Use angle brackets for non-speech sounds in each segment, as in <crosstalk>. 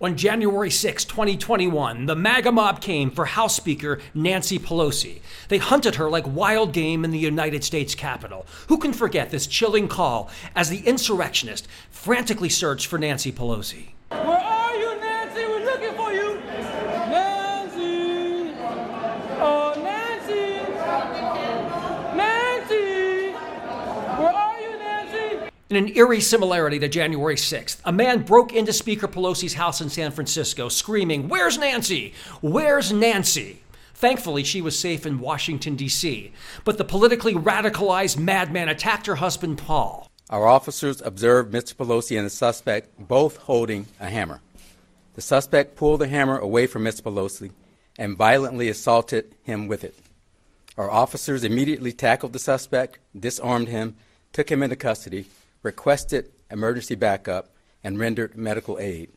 On January 6, 2021, the MAGA mob came for House Speaker Nancy Pelosi. They hunted her like wild game in the United States Capitol. Who can forget this chilling call as the insurrectionists frantically searched for Nancy Pelosi? Where are you, Nancy? We're looking for you. Nancy. Oh, Nancy. Nancy. Where are you, Nancy? In an eerie similarity to January 6th, a man broke into Speaker Pelosi's house in San Francisco screaming, Where's Nancy? Where's Nancy? Thankfully, she was safe in Washington, D.C., but the politically radicalized madman attacked her husband, Paul. Our officers observed Mr. Pelosi and the suspect both holding a hammer. The suspect pulled the hammer away from Mr. Pelosi and violently assaulted him with it. Our officers immediately tackled the suspect, disarmed him, took him into custody, requested emergency backup, and rendered medical aid.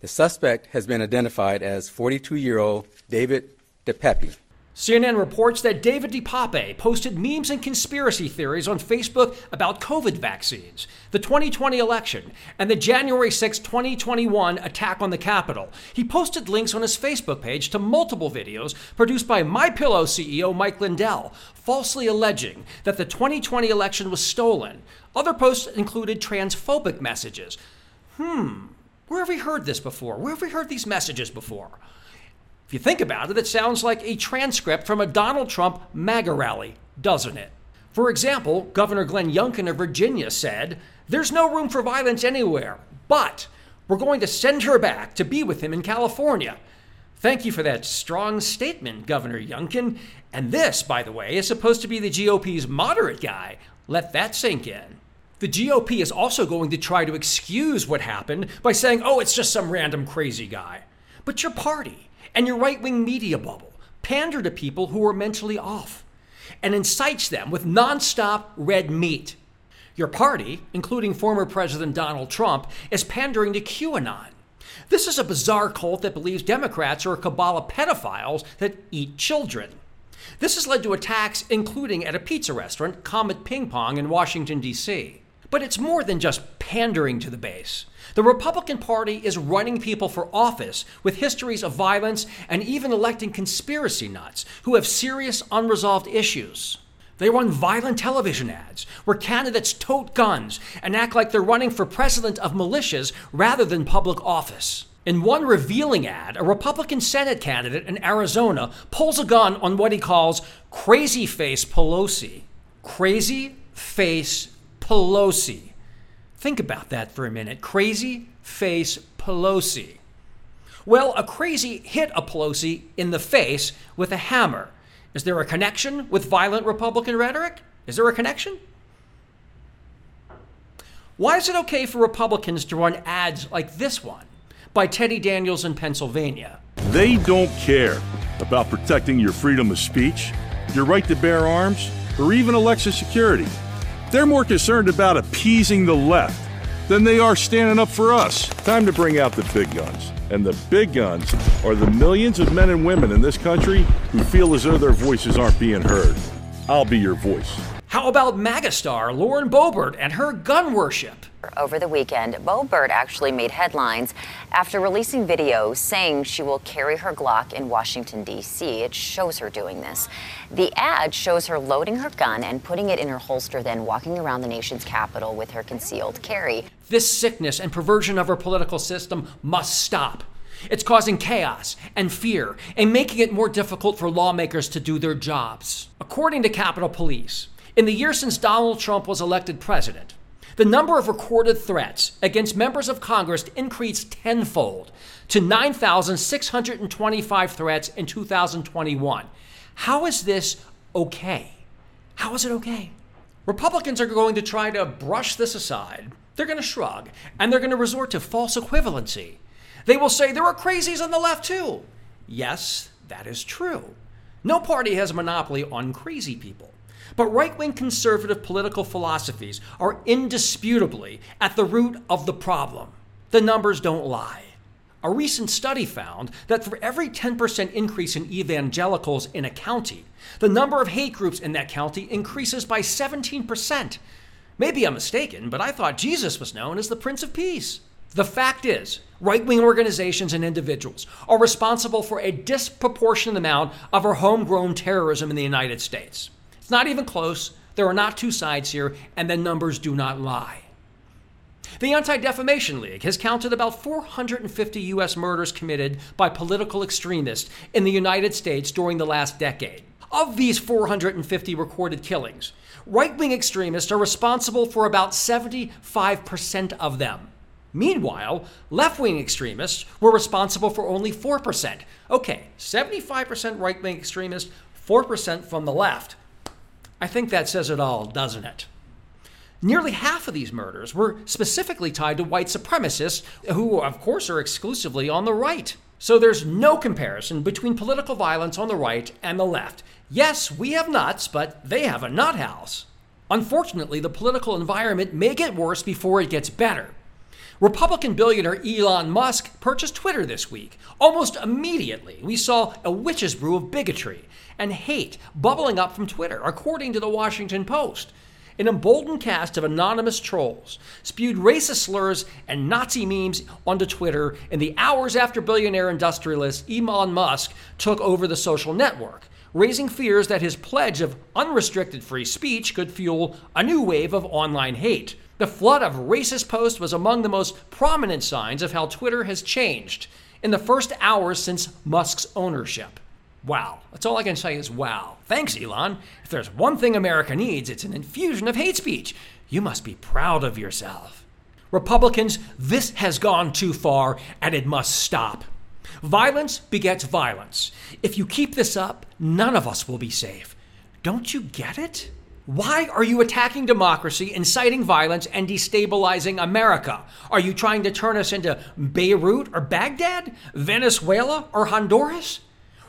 The suspect has been identified as 42 year old David DePape. CNN reports that David DePape posted memes and conspiracy theories on Facebook about COVID vaccines, the 2020 election, and the January 6, 2021 attack on the Capitol. He posted links on his Facebook page to multiple videos produced by MyPillow CEO Mike Lindell, falsely alleging that the 2020 election was stolen. Other posts included transphobic messages. Hmm, where have we heard this before? Where have we heard these messages before? If you think about it, it sounds like a transcript from a Donald Trump MAGA rally, doesn't it? For example, Governor Glenn Youngkin of Virginia said, There's no room for violence anywhere, but we're going to send her back to be with him in California. Thank you for that strong statement, Governor Youngkin. And this, by the way, is supposed to be the GOP's moderate guy. Let that sink in. The GOP is also going to try to excuse what happened by saying, oh, it's just some random crazy guy. But your party, and your right wing media bubble pander to people who are mentally off and incites them with nonstop red meat. Your party, including former President Donald Trump, is pandering to QAnon. This is a bizarre cult that believes Democrats are a cabal of pedophiles that eat children. This has led to attacks, including at a pizza restaurant, Comet Ping Pong, in Washington, D.C. But it's more than just pandering to the base. The Republican Party is running people for office with histories of violence and even electing conspiracy nuts who have serious unresolved issues. They run violent television ads where candidates tote guns and act like they're running for president of militias rather than public office. In one revealing ad, a Republican Senate candidate in Arizona pulls a gun on what he calls Crazy Face Pelosi. Crazy Face Pelosi. Think about that for a minute. Crazy face Pelosi. Well, a crazy hit a Pelosi in the face with a hammer. Is there a connection with violent Republican rhetoric? Is there a connection? Why is it okay for Republicans to run ads like this one by Teddy Daniels in Pennsylvania? They don't care about protecting your freedom of speech, your right to bear arms, or even election security. They're more concerned about appeasing the left than they are standing up for us. Time to bring out the big guns. And the big guns are the millions of men and women in this country who feel as though their voices aren't being heard. I'll be your voice. How about MAGA star Lauren Boebert and her gun worship? Over the weekend, Boebert actually made headlines after releasing videos saying she will carry her Glock in Washington, D.C. It shows her doing this. The ad shows her loading her gun and putting it in her holster, then walking around the nation's capital with her concealed carry. This sickness and perversion of our political system must stop. It's causing chaos and fear and making it more difficult for lawmakers to do their jobs. According to Capitol Police, in the year since Donald Trump was elected president, the number of recorded threats against members of Congress increased tenfold to 9,625 threats in 2021. How is this okay? How is it okay? Republicans are going to try to brush this aside. They're going to shrug and they're going to resort to false equivalency. They will say there are crazies on the left too. Yes, that is true. No party has a monopoly on crazy people. But right wing conservative political philosophies are indisputably at the root of the problem. The numbers don't lie. A recent study found that for every 10% increase in evangelicals in a county, the number of hate groups in that county increases by 17%. Maybe I'm mistaken, but I thought Jesus was known as the Prince of Peace. The fact is, right wing organizations and individuals are responsible for a disproportionate amount of our homegrown terrorism in the United States. It's not even close. There are not two sides here, and the numbers do not lie. The Anti Defamation League has counted about 450 U.S. murders committed by political extremists in the United States during the last decade. Of these 450 recorded killings, right wing extremists are responsible for about 75% of them. Meanwhile, left wing extremists were responsible for only 4%. Okay, 75% right wing extremists, 4% from the left. I think that says it all, doesn't it? Nearly half of these murders were specifically tied to white supremacists, who, of course, are exclusively on the right. So there's no comparison between political violence on the right and the left. Yes, we have nuts, but they have a nut house. Unfortunately, the political environment may get worse before it gets better. Republican billionaire Elon Musk purchased Twitter this week. Almost immediately, we saw a witch's brew of bigotry and hate bubbling up from Twitter, according to the Washington Post. An emboldened cast of anonymous trolls spewed racist slurs and Nazi memes onto Twitter in the hours after billionaire industrialist Elon Musk took over the social network, raising fears that his pledge of unrestricted free speech could fuel a new wave of online hate. The flood of racist posts was among the most prominent signs of how Twitter has changed in the first hours since Musk's ownership. Wow. That's all I can say is wow. Thanks, Elon. If there's one thing America needs, it's an infusion of hate speech. You must be proud of yourself. Republicans, this has gone too far and it must stop. Violence begets violence. If you keep this up, none of us will be safe. Don't you get it? Why are you attacking democracy, inciting violence, and destabilizing America? Are you trying to turn us into Beirut or Baghdad, Venezuela or Honduras?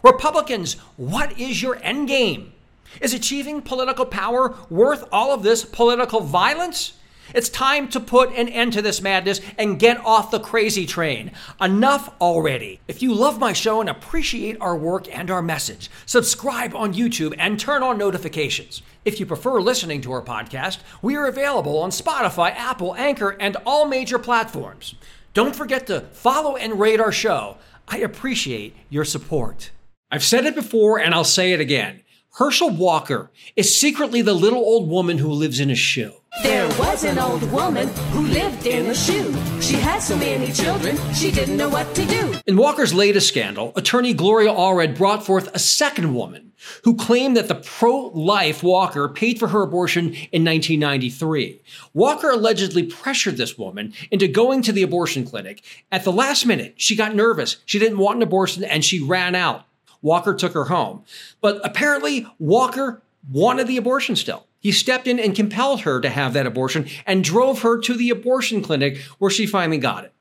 Republicans, what is your end game? Is achieving political power worth all of this political violence? It's time to put an end to this madness and get off the crazy train. Enough already. If you love my show and appreciate our work and our message, subscribe on YouTube and turn on notifications. If you prefer listening to our podcast, we are available on Spotify, Apple, Anchor, and all major platforms. Don't forget to follow and rate our show. I appreciate your support. I've said it before and I'll say it again. Herschel Walker is secretly the little old woman who lives in a shoe. There was an old woman who lived in a shoe. She had so many children, she didn't know what to do. In Walker's latest scandal, attorney Gloria Allred brought forth a second woman who claimed that the pro life Walker paid for her abortion in 1993. Walker allegedly pressured this woman into going to the abortion clinic. At the last minute, she got nervous. She didn't want an abortion and she ran out. Walker took her home. But apparently, Walker wanted the abortion still. He stepped in and compelled her to have that abortion and drove her to the abortion clinic where she finally got it.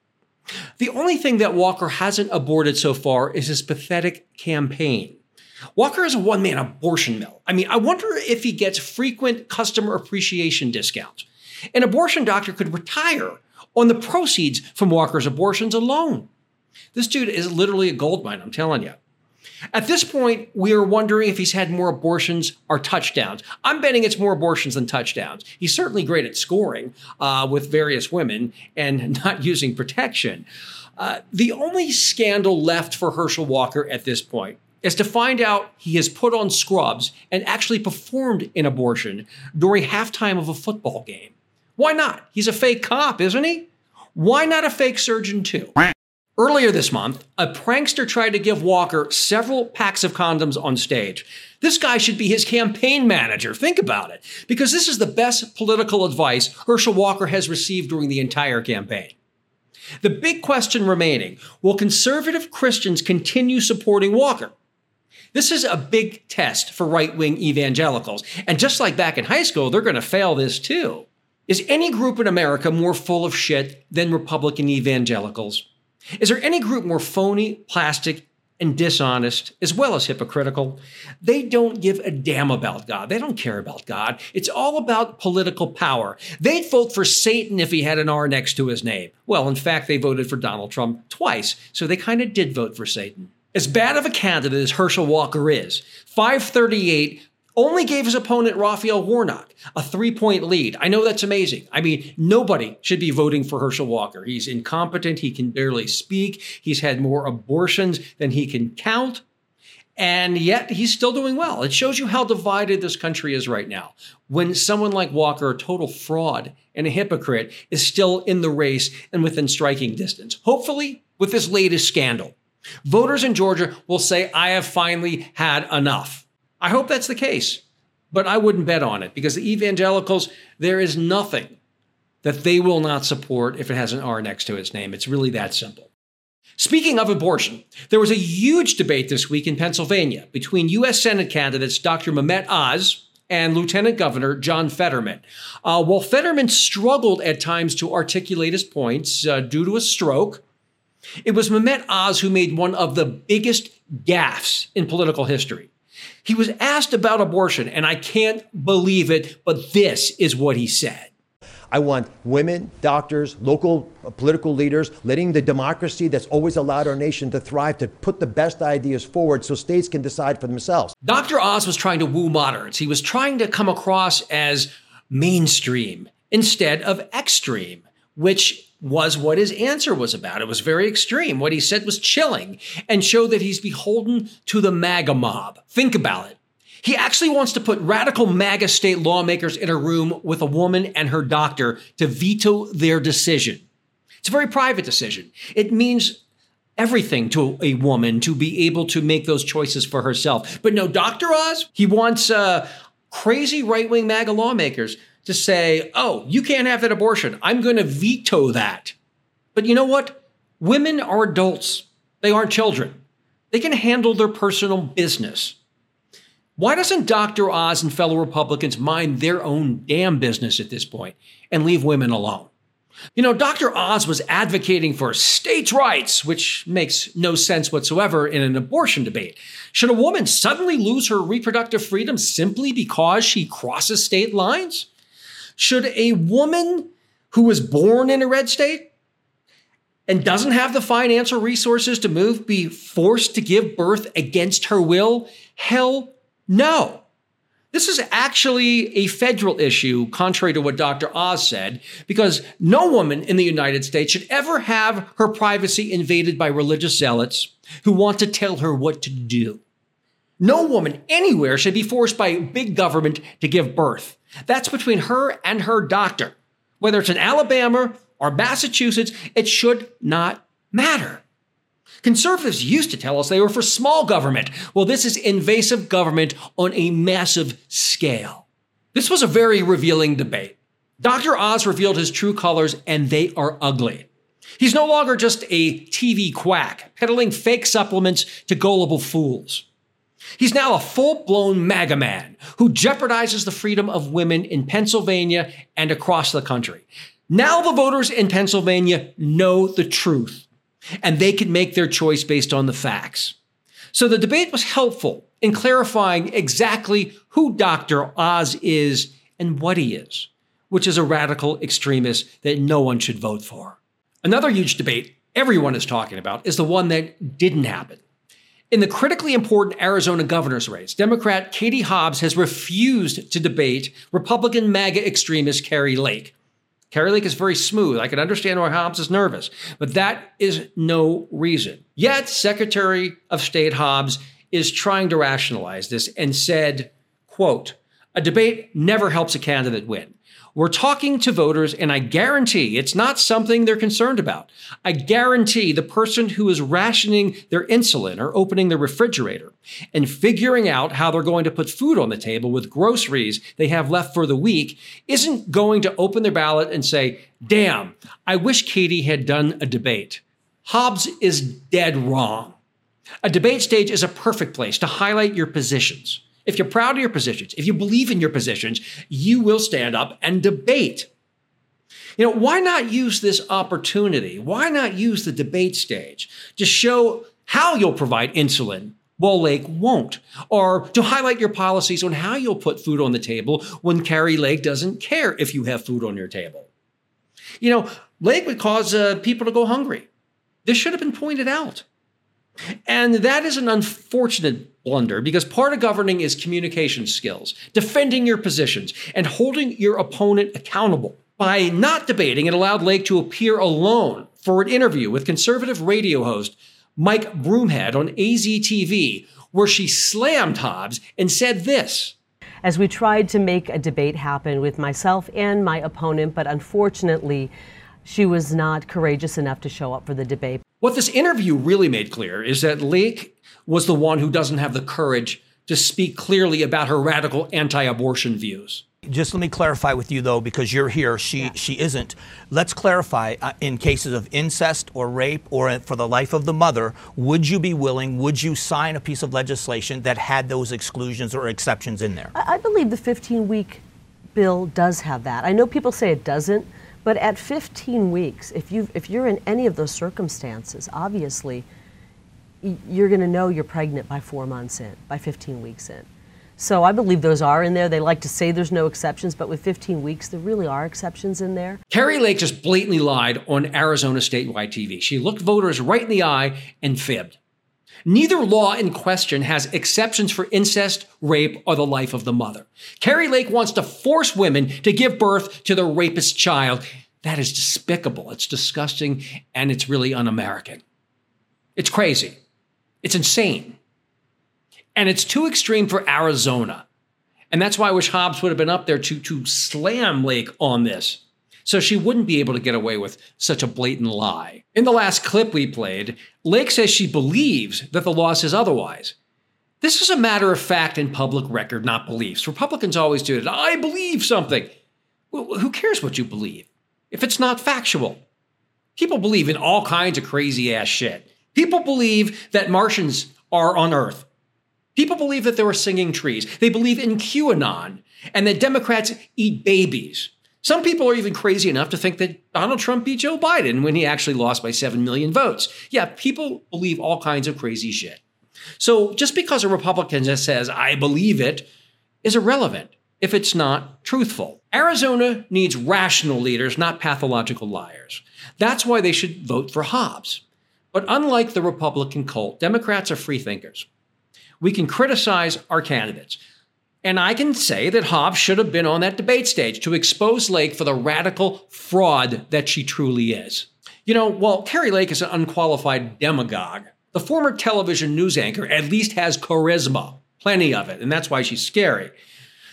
The only thing that Walker hasn't aborted so far is his pathetic campaign. Walker is a one man abortion mill. I mean, I wonder if he gets frequent customer appreciation discounts. An abortion doctor could retire on the proceeds from Walker's abortions alone. This dude is literally a gold mine, I'm telling you. At this point, we are wondering if he's had more abortions or touchdowns. I'm betting it's more abortions than touchdowns. He's certainly great at scoring uh, with various women and <laughs> not using protection. Uh, the only scandal left for Herschel Walker at this point is to find out he has put on scrubs and actually performed an abortion during halftime of a football game. Why not? He's a fake cop, isn't he? Why not a fake surgeon, too? Earlier this month, a prankster tried to give Walker several packs of condoms on stage. This guy should be his campaign manager. Think about it. Because this is the best political advice Herschel Walker has received during the entire campaign. The big question remaining will conservative Christians continue supporting Walker? This is a big test for right wing evangelicals. And just like back in high school, they're going to fail this too. Is any group in America more full of shit than Republican evangelicals? Is there any group more phony, plastic, and dishonest, as well as hypocritical? They don't give a damn about God. They don't care about God. It's all about political power. They'd vote for Satan if he had an R next to his name. Well, in fact, they voted for Donald Trump twice, so they kind of did vote for Satan. As bad of a candidate as Herschel Walker is, 538 only gave his opponent Raphael Warnock a three point lead. I know that's amazing. I mean, nobody should be voting for Herschel Walker. He's incompetent. He can barely speak. He's had more abortions than he can count. And yet he's still doing well. It shows you how divided this country is right now. When someone like Walker, a total fraud and a hypocrite, is still in the race and within striking distance. Hopefully, with this latest scandal, voters in Georgia will say, I have finally had enough. I hope that's the case, but I wouldn't bet on it because the evangelicals, there is nothing that they will not support if it has an R next to its name. It's really that simple. Speaking of abortion, there was a huge debate this week in Pennsylvania between U.S. Senate candidates Dr. Mehmet Oz and Lieutenant Governor John Fetterman. Uh, while Fetterman struggled at times to articulate his points uh, due to a stroke, it was Mehmet Oz who made one of the biggest gaffes in political history. He was asked about abortion, and I can't believe it, but this is what he said. I want women, doctors, local uh, political leaders, letting the democracy that's always allowed our nation to thrive to put the best ideas forward so states can decide for themselves. Dr. Oz was trying to woo moderates. He was trying to come across as mainstream instead of extreme, which was what his answer was about. It was very extreme. What he said was chilling and showed that he's beholden to the MAGA mob. Think about it. He actually wants to put radical MAGA state lawmakers in a room with a woman and her doctor to veto their decision. It's a very private decision. It means everything to a woman to be able to make those choices for herself. But no, Dr. Oz, he wants uh, crazy right wing MAGA lawmakers to say, oh, you can't have that abortion. I'm going to veto that. But you know what? Women are adults, they aren't children. They can handle their personal business. Why doesn't Dr. Oz and fellow Republicans mind their own damn business at this point and leave women alone? You know, Dr. Oz was advocating for states' rights, which makes no sense whatsoever in an abortion debate. Should a woman suddenly lose her reproductive freedom simply because she crosses state lines? Should a woman who was born in a red state and doesn't have the financial resources to move be forced to give birth against her will? Hell no. This is actually a federal issue, contrary to what Dr. Oz said, because no woman in the United States should ever have her privacy invaded by religious zealots who want to tell her what to do. No woman anywhere should be forced by big government to give birth. That's between her and her doctor. Whether it's in Alabama or Massachusetts, it should not matter. Conservatives used to tell us they were for small government. Well, this is invasive government on a massive scale. This was a very revealing debate. Dr. Oz revealed his true colors, and they are ugly. He's no longer just a TV quack peddling fake supplements to gullible fools. He's now a full blown MAGA man who jeopardizes the freedom of women in Pennsylvania and across the country. Now the voters in Pennsylvania know the truth and they can make their choice based on the facts. So the debate was helpful in clarifying exactly who Dr. Oz is and what he is, which is a radical extremist that no one should vote for. Another huge debate everyone is talking about is the one that didn't happen. In the critically important Arizona governor's race, Democrat Katie Hobbs has refused to debate Republican MAGA extremist Kari Lake. Kari Lake is very smooth. I can understand why Hobbs is nervous, but that is no reason. Yet, Secretary of State Hobbs is trying to rationalize this and said, quote, a debate never helps a candidate win. We're talking to voters, and I guarantee it's not something they're concerned about. I guarantee the person who is rationing their insulin or opening the refrigerator and figuring out how they're going to put food on the table with groceries they have left for the week isn't going to open their ballot and say, Damn, I wish Katie had done a debate. Hobbs is dead wrong. A debate stage is a perfect place to highlight your positions. If you're proud of your positions, if you believe in your positions, you will stand up and debate. You know, why not use this opportunity? Why not use the debate stage to show how you'll provide insulin while Lake won't, or to highlight your policies on how you'll put food on the table when Kari Lake doesn't care if you have food on your table? You know, Lake would cause uh, people to go hungry. This should have been pointed out. And that is an unfortunate blunder because part of governing is communication skills, defending your positions, and holding your opponent accountable. By not debating, it allowed Lake to appear alone for an interview with conservative radio host Mike Broomhead on AZTV, where she slammed Hobbs and said this. As we tried to make a debate happen with myself and my opponent, but unfortunately, she was not courageous enough to show up for the debate. What this interview really made clear is that Lake was the one who doesn't have the courage to speak clearly about her radical anti abortion views. Just let me clarify with you though, because you're here, she yeah. she isn't. Let's clarify. Uh, in cases of incest or rape, or for the life of the mother, would you be willing? Would you sign a piece of legislation that had those exclusions or exceptions in there? I, I believe the 15 week bill does have that. I know people say it doesn't, but at 15 weeks, if you if you're in any of those circumstances, obviously, you're going to know you're pregnant by four months in, by 15 weeks in. So I believe those are in there. They like to say there's no exceptions, but with 15 weeks, there really are exceptions in there. Kari Lake just blatantly lied on Arizona statewide TV. She looked voters right in the eye and fibbed. Neither law in question has exceptions for incest, rape, or the life of the mother. Kari Lake wants to force women to give birth to the rapist child. That is despicable. It's disgusting, and it's really un American. It's crazy. It's insane. And it's too extreme for Arizona. And that's why I wish Hobbs would have been up there to, to slam Lake on this. So she wouldn't be able to get away with such a blatant lie. In the last clip we played, Lake says she believes that the law says otherwise. This is a matter of fact and public record, not beliefs. Republicans always do it. I believe something. Well, who cares what you believe if it's not factual? People believe in all kinds of crazy ass shit. People believe that Martians are on Earth. People believe that there are singing trees. They believe in QAnon and that Democrats eat babies. Some people are even crazy enough to think that Donald Trump beat Joe Biden when he actually lost by 7 million votes. Yeah, people believe all kinds of crazy shit. So just because a Republican just says, I believe it, is irrelevant if it's not truthful. Arizona needs rational leaders, not pathological liars. That's why they should vote for Hobbs. But unlike the Republican cult, Democrats are free thinkers we can criticize our candidates. And I can say that Hobbs should have been on that debate stage to expose Lake for the radical fraud that she truly is. You know, while Kari Lake is an unqualified demagogue, the former television news anchor at least has charisma, plenty of it, and that's why she's scary.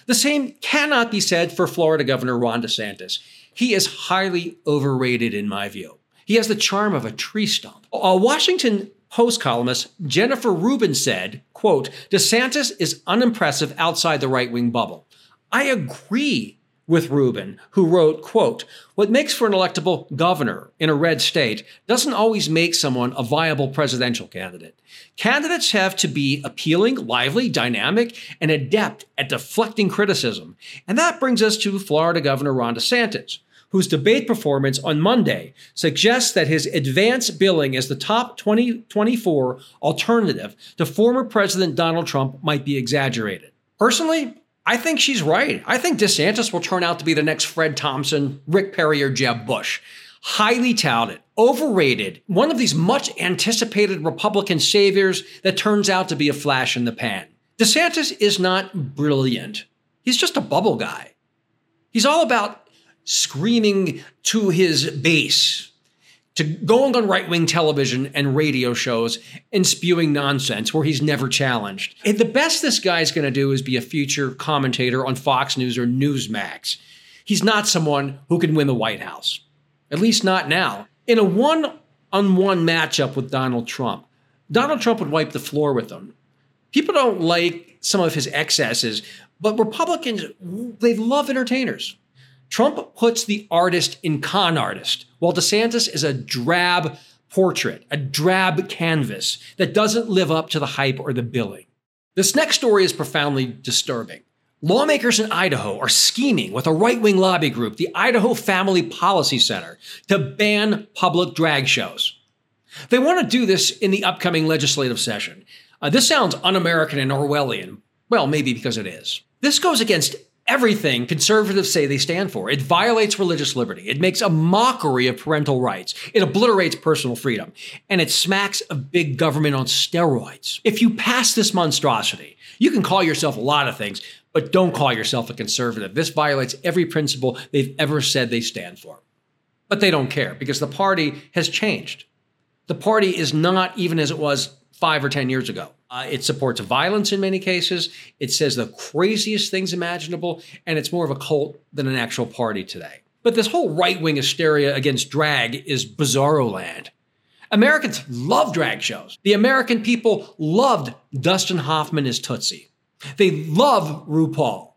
The same cannot be said for Florida Governor Ron DeSantis. He is highly overrated in my view. He has the charm of a tree stump. A Washington Post columnist Jennifer Rubin said, quote, DeSantis is unimpressive outside the right-wing bubble. I agree with Rubin, who wrote, quote, what makes for an electable governor in a red state doesn't always make someone a viable presidential candidate. Candidates have to be appealing, lively, dynamic, and adept at deflecting criticism. And that brings us to Florida Governor Ron DeSantis, whose debate performance on Monday suggests that his advance billing as the top 2024 alternative to former President Donald Trump might be exaggerated. Personally, I think she's right. I think DeSantis will turn out to be the next Fred Thompson, Rick Perry, or Jeb Bush. Highly touted, overrated, one of these much anticipated Republican saviors that turns out to be a flash in the pan. DeSantis is not brilliant. He's just a bubble guy. He's all about screaming to his base, to going on right wing television and radio shows and spewing nonsense where he's never challenged. And the best this guy's going to do is be a future commentator on Fox News or Newsmax. He's not someone who can win the White House, at least not now. In a one on one matchup with Donald Trump, Donald Trump would wipe the floor with him. People don't like some of his excesses, but Republicans, they love entertainers. Trump puts the artist in con artist, while DeSantis is a drab portrait, a drab canvas that doesn't live up to the hype or the billing. This next story is profoundly disturbing. Lawmakers in Idaho are scheming with a right wing lobby group, the Idaho Family Policy Center, to ban public drag shows. They want to do this in the upcoming legislative session. Uh, this sounds un American and Orwellian. Well, maybe because it is. This goes against everything conservatives say they stand for. It violates religious liberty. It makes a mockery of parental rights. It obliterates personal freedom. And it smacks of big government on steroids. If you pass this monstrosity, you can call yourself a lot of things, but don't call yourself a conservative. This violates every principle they've ever said they stand for. But they don't care because the party has changed. The party is not even as it was five or 10 years ago. Uh, it supports violence in many cases. It says the craziest things imaginable, and it's more of a cult than an actual party today. But this whole right wing hysteria against drag is bizarro land. Americans love drag shows. The American people loved Dustin Hoffman as Tootsie. They love RuPaul.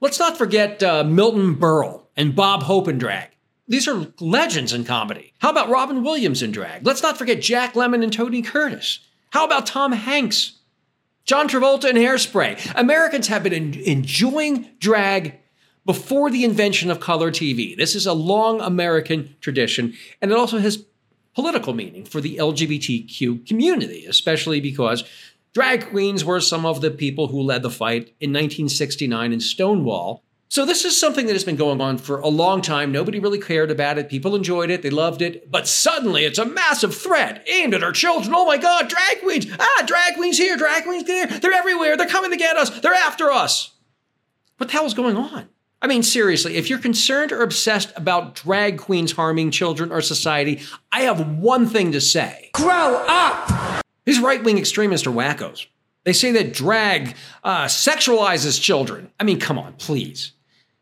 Let's not forget uh, Milton Berle and Bob Hope in drag. These are legends in comedy. How about Robin Williams in drag? Let's not forget Jack Lemmon and Tony Curtis. How about Tom Hanks? John Travolta and Hairspray. Americans have been en- enjoying drag before the invention of color TV. This is a long American tradition, and it also has political meaning for the LGBTQ community, especially because drag queens were some of the people who led the fight in 1969 in Stonewall so this is something that has been going on for a long time. Nobody really cared about it. People enjoyed it. They loved it. But suddenly it's a massive threat aimed at our children. Oh my God, drag queens. Ah, drag queens here, drag queens there. They're everywhere. They're coming to get us. They're after us. What the hell is going on? I mean, seriously, if you're concerned or obsessed about drag queens harming children or society, I have one thing to say. Grow up! These right wing extremists are wackos. They say that drag uh, sexualizes children. I mean, come on, please.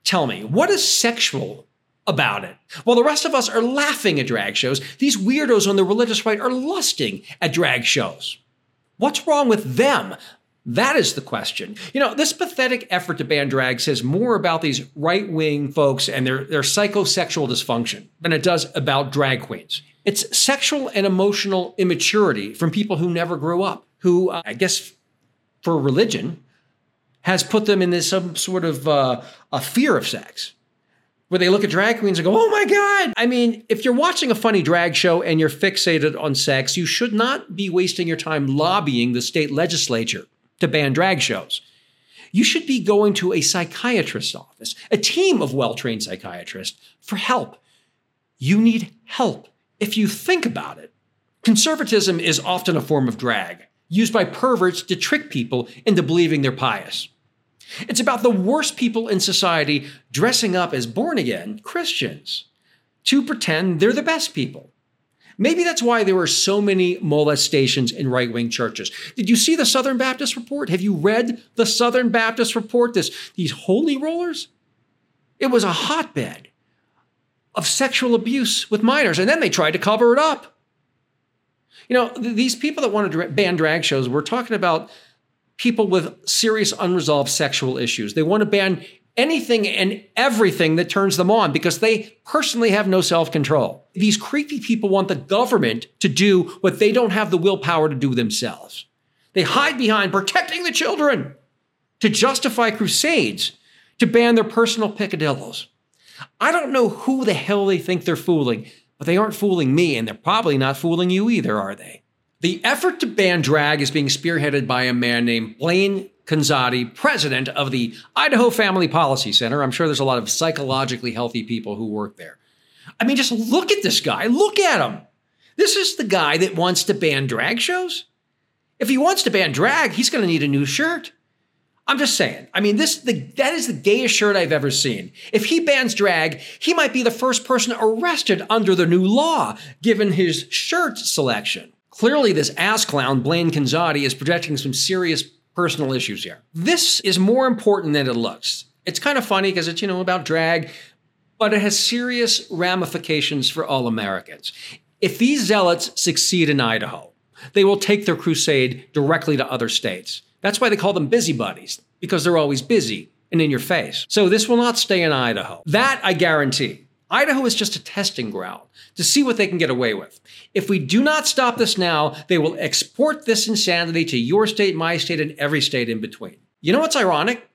Tell me, what is sexual about it? While the rest of us are laughing at drag shows, these weirdos on the religious right are lusting at drag shows. What's wrong with them? That is the question. You know, this pathetic effort to ban drag says more about these right wing folks and their, their psychosexual dysfunction than it does about drag queens. It's sexual and emotional immaturity from people who never grew up, who, uh, I guess, for religion, has put them in this some sort of uh, a fear of sex where they look at drag queens and go, oh my God. I mean, if you're watching a funny drag show and you're fixated on sex, you should not be wasting your time lobbying the state legislature to ban drag shows. You should be going to a psychiatrist's office, a team of well trained psychiatrists for help. You need help. If you think about it, conservatism is often a form of drag used by perverts to trick people into believing they're pious. It's about the worst people in society dressing up as born again Christians to pretend they're the best people. Maybe that's why there were so many molestations in right wing churches. Did you see the Southern Baptist report? Have you read the Southern Baptist report? This, these holy rollers? It was a hotbed of sexual abuse with minors, and then they tried to cover it up. You know, th- these people that want to ban drag shows, we're talking about people with serious unresolved sexual issues. They want to ban anything and everything that turns them on because they personally have no self control. These creepy people want the government to do what they don't have the willpower to do themselves. They hide behind protecting the children to justify crusades to ban their personal picadillos. I don't know who the hell they think they're fooling, but they aren't fooling me, and they're probably not fooling you either, are they? The effort to ban drag is being spearheaded by a man named Blaine Conzatti, president of the Idaho Family Policy Center. I'm sure there's a lot of psychologically healthy people who work there. I mean, just look at this guy. Look at him. This is the guy that wants to ban drag shows. If he wants to ban drag, he's going to need a new shirt. I'm just saying. I mean, this the, that is the gayest shirt I've ever seen. If he bans drag, he might be the first person arrested under the new law, given his shirt selection. Clearly, this ass clown, Blaine Conzatti, is projecting some serious personal issues here. This is more important than it looks. It's kind of funny because it's, you know, about drag, but it has serious ramifications for all Americans. If these zealots succeed in Idaho, they will take their crusade directly to other states. That's why they call them busybodies, because they're always busy and in your face. So this will not stay in Idaho. That I guarantee. Idaho is just a testing ground to see what they can get away with. If we do not stop this now, they will export this insanity to your state, my state, and every state in between. You know what's ironic?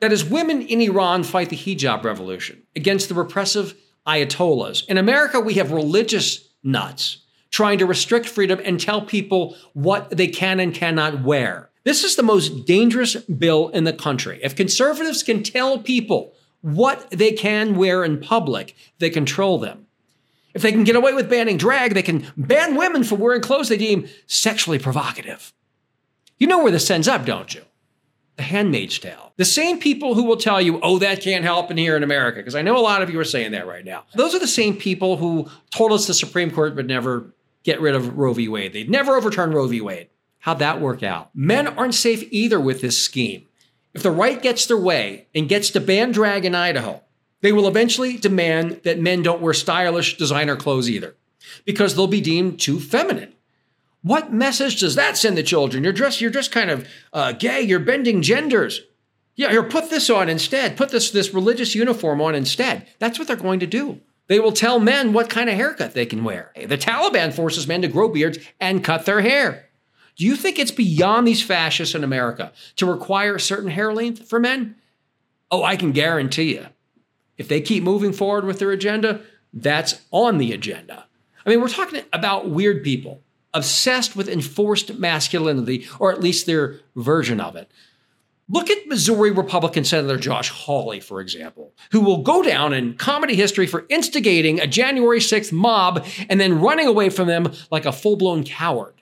That as women in Iran fight the hijab revolution against the repressive ayatollahs, in America we have religious nuts trying to restrict freedom and tell people what they can and cannot wear. This is the most dangerous bill in the country. If conservatives can tell people what they can wear in public, they control them. If they can get away with banning drag, they can ban women for wearing clothes they deem sexually provocative. You know where this ends up, don't you? The Handmaid's Tale. The same people who will tell you, oh, that can't happen here in America, because I know a lot of you are saying that right now. Those are the same people who told us the Supreme Court would never get rid of Roe v. Wade. They'd never overturn Roe v. Wade. How'd that work out? Men aren't safe either with this scheme. If the right gets their way and gets to ban drag in Idaho, they will eventually demand that men don't wear stylish designer clothes either, because they'll be deemed too feminine. What message does that send the children? You're just you're just kind of uh, gay. You're bending genders. Yeah, here, put this on instead. Put this this religious uniform on instead. That's what they're going to do. They will tell men what kind of haircut they can wear. The Taliban forces men to grow beards and cut their hair. Do you think it's beyond these fascists in America to require a certain hair length for men? Oh, I can guarantee you. If they keep moving forward with their agenda, that's on the agenda. I mean, we're talking about weird people obsessed with enforced masculinity, or at least their version of it. Look at Missouri Republican Senator Josh Hawley, for example, who will go down in comedy history for instigating a January 6th mob and then running away from them like a full blown coward.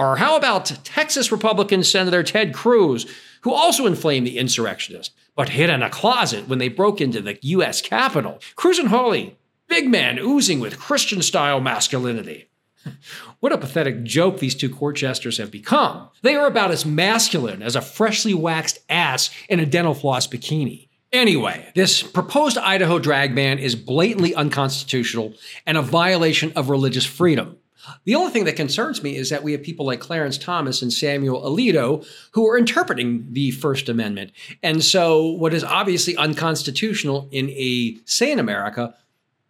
Or how about Texas Republican Senator Ted Cruz, who also inflamed the insurrectionists, but hid in a closet when they broke into the U.S. Capitol? Cruz and Hawley, big man oozing with Christian style masculinity. <laughs> What a pathetic joke these two court jesters have become. They are about as masculine as a freshly waxed ass in a dental floss bikini. Anyway, this proposed Idaho drag ban is blatantly unconstitutional and a violation of religious freedom. The only thing that concerns me is that we have people like Clarence Thomas and Samuel Alito who are interpreting the First Amendment. And so, what is obviously unconstitutional in a sane America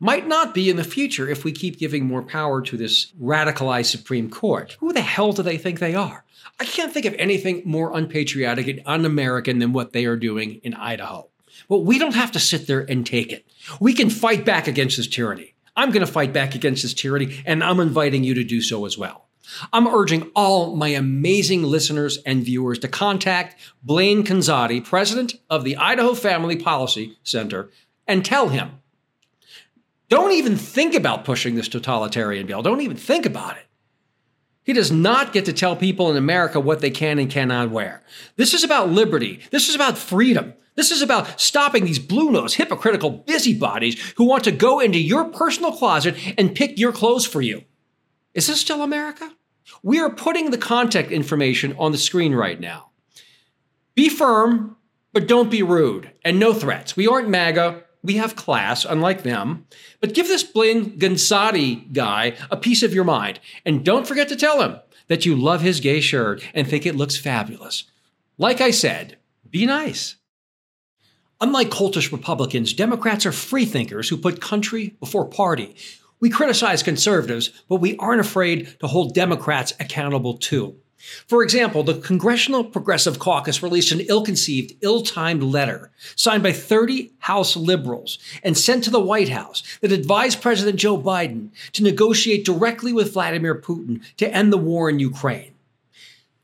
might not be in the future if we keep giving more power to this radicalized Supreme Court. Who the hell do they think they are? I can't think of anything more unpatriotic and un American than what they are doing in Idaho. But we don't have to sit there and take it. We can fight back against this tyranny. I'm going to fight back against this tyranny, and I'm inviting you to do so as well. I'm urging all my amazing listeners and viewers to contact Blaine Conzatti, president of the Idaho Family Policy Center, and tell him don't even think about pushing this totalitarian bill. Don't even think about it. He does not get to tell people in America what they can and cannot wear. This is about liberty. This is about freedom. This is about stopping these blue nosed, hypocritical busybodies who want to go into your personal closet and pick your clothes for you. Is this still America? We are putting the contact information on the screen right now. Be firm, but don't be rude, and no threats. We aren't MAGA. We have class, unlike them. But give this Blaine Conzatti guy a piece of your mind. And don't forget to tell him that you love his gay shirt and think it looks fabulous. Like I said, be nice. Unlike cultish Republicans, Democrats are freethinkers who put country before party. We criticize conservatives, but we aren't afraid to hold Democrats accountable too. For example, the Congressional Progressive Caucus released an ill conceived, ill timed letter signed by 30 House liberals and sent to the White House that advised President Joe Biden to negotiate directly with Vladimir Putin to end the war in Ukraine.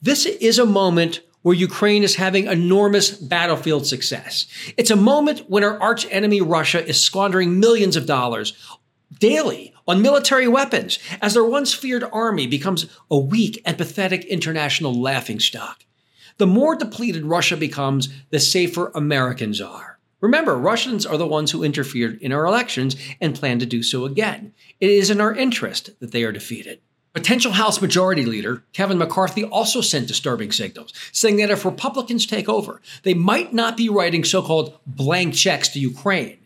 This is a moment where Ukraine is having enormous battlefield success. It's a moment when our arch enemy Russia is squandering millions of dollars daily on military weapons as their once feared army becomes a weak and pathetic international laughingstock. The more depleted Russia becomes, the safer Americans are. Remember, Russians are the ones who interfered in our elections and plan to do so again. It is in our interest that they are defeated. Potential House Majority Leader Kevin McCarthy also sent disturbing signals, saying that if Republicans take over, they might not be writing so called blank checks to Ukraine.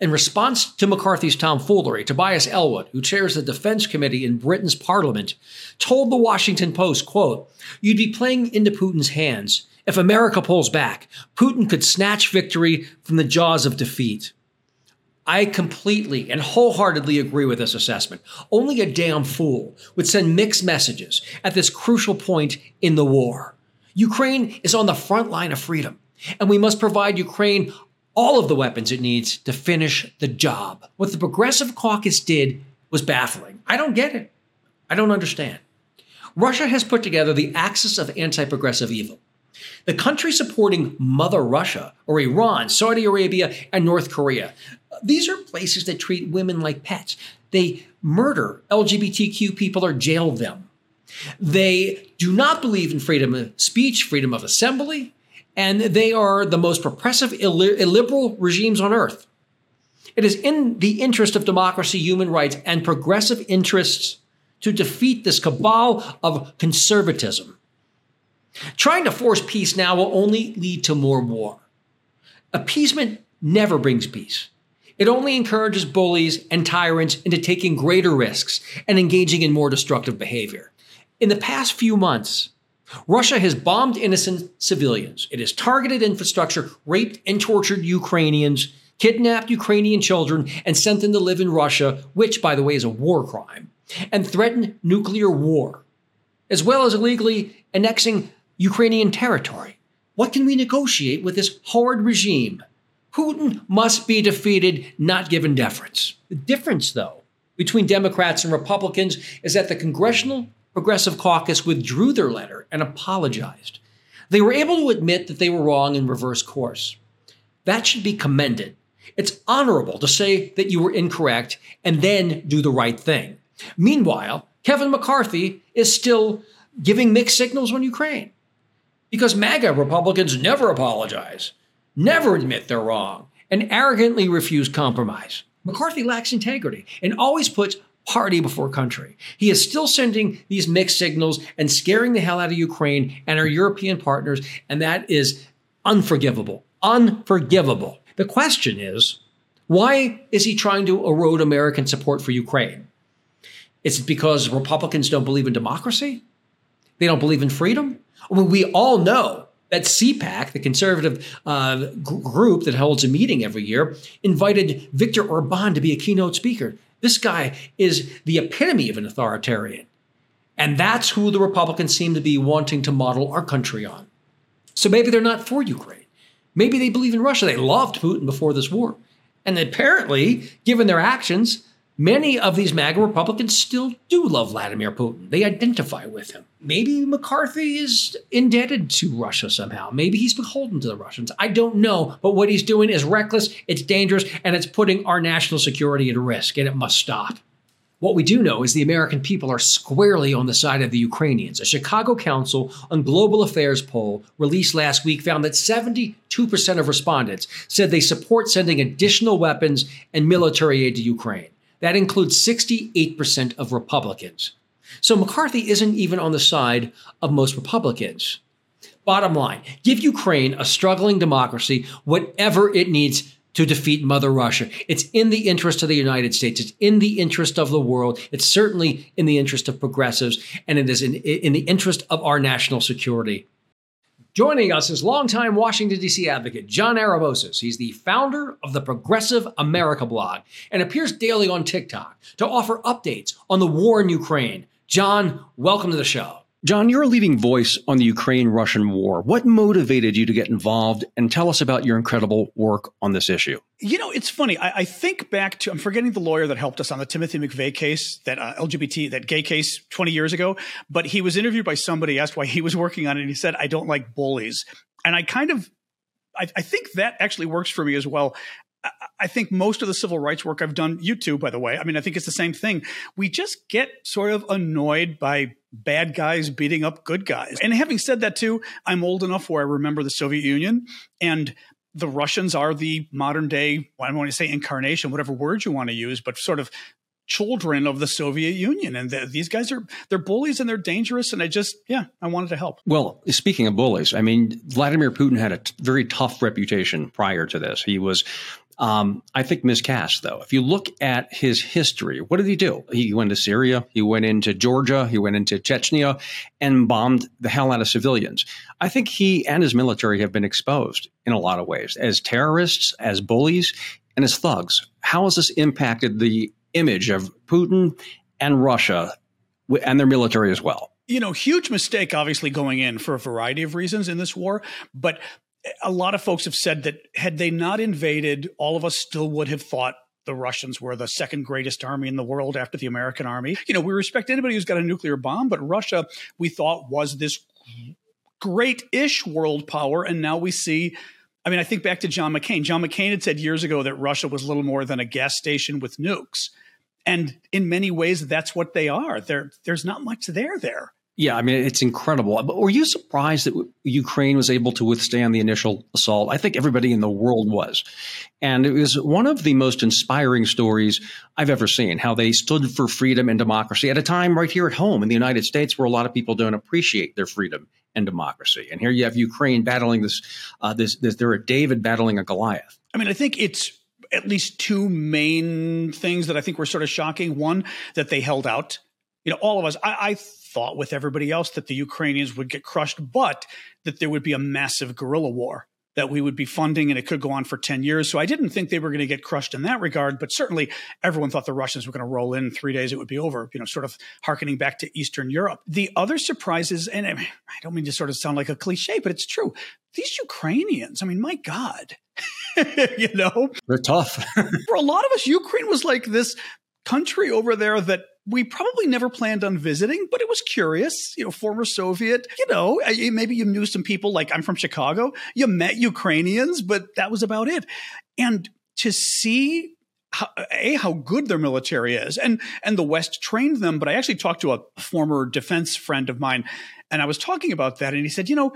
In response to McCarthy's tomfoolery, Tobias Ellwood, who chairs the Defense Committee in Britain's parliament, told the Washington Post, quote, You'd be playing into Putin's hands. If America pulls back, Putin could snatch victory from the jaws of defeat. I completely and wholeheartedly agree with this assessment. Only a damn fool would send mixed messages at this crucial point in the war. Ukraine is on the front line of freedom, and we must provide Ukraine all of the weapons it needs to finish the job. What the Progressive Caucus did was baffling. I don't get it. I don't understand. Russia has put together the axis of anti progressive evil. The countries supporting Mother Russia or Iran, Saudi Arabia, and North Korea. These are places that treat women like pets. They murder LGBTQ people or jail them. They do not believe in freedom of speech, freedom of assembly, and they are the most repressive, illiberal regimes on earth. It is in the interest of democracy, human rights, and progressive interests to defeat this cabal of conservatism. Trying to force peace now will only lead to more war. Appeasement never brings peace. It only encourages bullies and tyrants into taking greater risks and engaging in more destructive behavior. In the past few months, Russia has bombed innocent civilians. It has targeted infrastructure, raped and tortured Ukrainians, kidnapped Ukrainian children, and sent them to live in Russia, which, by the way, is a war crime, and threatened nuclear war, as well as illegally annexing Ukrainian territory. What can we negotiate with this horrid regime? Putin must be defeated, not given deference. The difference, though, between Democrats and Republicans is that the Congressional Progressive Caucus withdrew their letter and apologized. They were able to admit that they were wrong and reverse course. That should be commended. It's honorable to say that you were incorrect and then do the right thing. Meanwhile, Kevin McCarthy is still giving mixed signals on Ukraine because MAGA Republicans never apologize never admit they're wrong, and arrogantly refuse compromise. McCarthy lacks integrity and always puts party before country. He is still sending these mixed signals and scaring the hell out of Ukraine and our European partners, and that is unforgivable. Unforgivable. The question is why is he trying to erode American support for Ukraine? Is it because Republicans don't believe in democracy? They don't believe in freedom? I mean, we all know that CPAC, the conservative uh, group that holds a meeting every year, invited Viktor Orban to be a keynote speaker. This guy is the epitome of an authoritarian. And that's who the Republicans seem to be wanting to model our country on. So maybe they're not for Ukraine. Maybe they believe in Russia. They loved Putin before this war. And apparently, given their actions, Many of these MAGA Republicans still do love Vladimir Putin. They identify with him. Maybe McCarthy is indebted to Russia somehow. Maybe he's beholden to the Russians. I don't know. But what he's doing is reckless, it's dangerous, and it's putting our national security at risk, and it must stop. What we do know is the American people are squarely on the side of the Ukrainians. A Chicago Council on Global Affairs poll released last week found that 72% of respondents said they support sending additional weapons and military aid to Ukraine. That includes 68% of Republicans. So McCarthy isn't even on the side of most Republicans. Bottom line give Ukraine, a struggling democracy, whatever it needs to defeat Mother Russia. It's in the interest of the United States. It's in the interest of the world. It's certainly in the interest of progressives, and it is in, in the interest of our national security. Joining us is longtime Washington, D.C. advocate John Aravosis. He's the founder of the Progressive America blog and appears daily on TikTok to offer updates on the war in Ukraine. John, welcome to the show. John, you're a leading voice on the Ukraine Russian war. What motivated you to get involved and tell us about your incredible work on this issue? You know, it's funny. I, I think back to, I'm forgetting the lawyer that helped us on the Timothy McVeigh case, that uh, LGBT, that gay case 20 years ago. But he was interviewed by somebody, asked why he was working on it, and he said, I don't like bullies. And I kind of, I, I think that actually works for me as well. I think most of the civil rights work I've done, you too, by the way. I mean, I think it's the same thing. We just get sort of annoyed by bad guys beating up good guys. And having said that, too, I'm old enough where I remember the Soviet Union and the Russians are the modern day, I don't want to say incarnation, whatever word you want to use, but sort of children of the Soviet Union. And the, these guys are, they're bullies and they're dangerous. And I just, yeah, I wanted to help. Well, speaking of bullies, I mean, Vladimir Putin had a t- very tough reputation prior to this. He was um, I think miscast, though. If you look at his history, what did he do? He went to Syria, he went into Georgia, he went into Chechnya, and bombed the hell out of civilians. I think he and his military have been exposed in a lot of ways as terrorists, as bullies, and as thugs. How has this impacted the image of Putin and Russia and their military as well? you know, huge mistake, obviously, going in for a variety of reasons in this war. But a lot of folks have said that had they not invaded, all of us still would have thought the Russians were the second greatest army in the world after the American army. You know, we respect anybody who's got a nuclear bomb, but Russia, we thought was this great ish world power. And now we see. I mean, I think back to John McCain. John McCain had said years ago that Russia was little more than a gas station with nukes. And in many ways, that's what they are. There, there's not much there there. Yeah, I mean, it's incredible. But were you surprised that Ukraine was able to withstand the initial assault? I think everybody in the world was. And it was one of the most inspiring stories I've ever seen, how they stood for freedom and democracy at a time right here at home in the United States where a lot of people don't appreciate their freedom and democracy. And here you have Ukraine battling this, uh, this, this they're a David battling a Goliath. I mean, I think it's at least two main things that I think were sort of shocking. One, that they held out. You know, all of us, I, I thought with everybody else that the Ukrainians would get crushed, but that there would be a massive guerrilla war that we would be funding and it could go on for 10 years. So I didn't think they were going to get crushed in that regard, but certainly everyone thought the Russians were going to roll in three days, it would be over, you know, sort of harkening back to Eastern Europe. The other surprises, and I don't mean to sort of sound like a cliche, but it's true. These Ukrainians, I mean, my God, <laughs> you know, they're tough. <laughs> for a lot of us, Ukraine was like this country over there that we probably never planned on visiting, but it was curious. You know, former Soviet, you know, maybe you knew some people like I'm from Chicago. You met Ukrainians, but that was about it. And to see how, a how good their military is, and and the West trained them. But I actually talked to a former defense friend of mine, and I was talking about that, and he said, you know,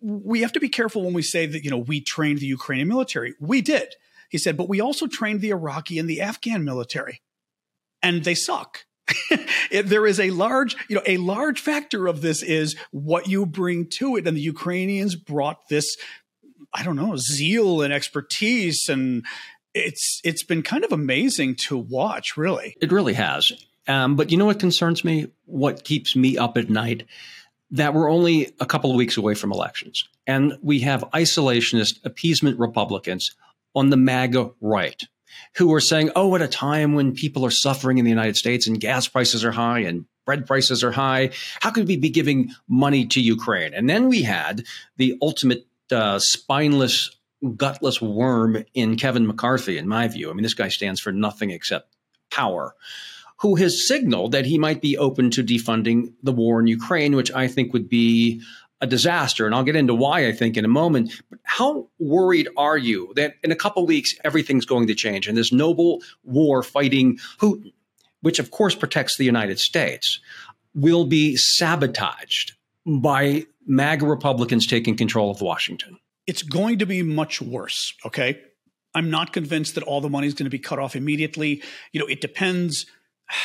we have to be careful when we say that you know we trained the Ukrainian military. We did. He said, but we also trained the Iraqi and the Afghan military and they suck. <laughs> it, there is a large, you know, a large factor of this is what you bring to it. And the Ukrainians brought this, I don't know, zeal and expertise. And it's, it's been kind of amazing to watch, really. It really has. Um, but you know what concerns me? What keeps me up at night? That we're only a couple of weeks away from elections. And we have isolationist appeasement Republicans on the MAGA right who are saying, oh, at a time when people are suffering in the United States and gas prices are high and bread prices are high, how could we be giving money to Ukraine? And then we had the ultimate uh, spineless, gutless worm in Kevin McCarthy, in my view. I mean, this guy stands for nothing except power. Who has signaled that he might be open to defunding the war in Ukraine, which I think would be a disaster. And I'll get into why I think in a moment. But how worried are you that in a couple weeks everything's going to change and this noble war fighting Putin, which of course protects the United States, will be sabotaged by MAGA Republicans taking control of Washington? It's going to be much worse. Okay. I'm not convinced that all the money is going to be cut off immediately. You know, it depends. <sighs>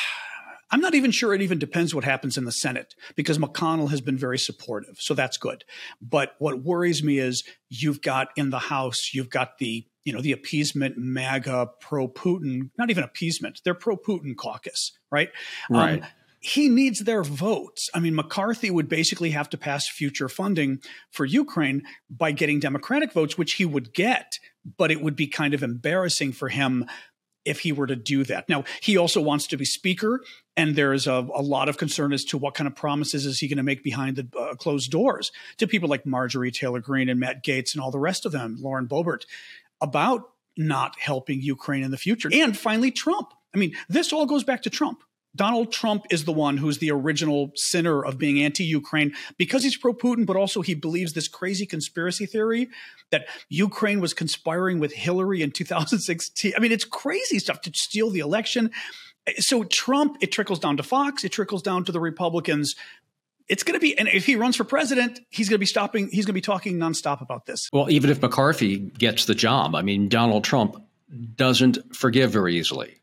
I'm not even sure it even depends what happens in the Senate because McConnell has been very supportive. So that's good. But what worries me is you've got in the House, you've got the you know, the appeasement MAGA pro Putin, not even appeasement, they're pro Putin caucus, right? Right. Um, he needs their votes. I mean, McCarthy would basically have to pass future funding for Ukraine by getting Democratic votes, which he would get, but it would be kind of embarrassing for him if he were to do that. Now, he also wants to be speaker, and there's a, a lot of concern as to what kind of promises is he going to make behind the uh, closed doors to people like Marjorie Taylor Greene and Matt Gaetz and all the rest of them, Lauren Boebert, about not helping Ukraine in the future. And finally, Trump. I mean, this all goes back to Trump. Donald Trump is the one who's the original sinner of being anti Ukraine because he's pro Putin, but also he believes this crazy conspiracy theory that Ukraine was conspiring with Hillary in 2016. I mean, it's crazy stuff to steal the election. So, Trump, it trickles down to Fox, it trickles down to the Republicans. It's going to be, and if he runs for president, he's going to be stopping, he's going to be talking nonstop about this. Well, even if McCarthy gets the job, I mean, Donald Trump doesn't forgive very easily.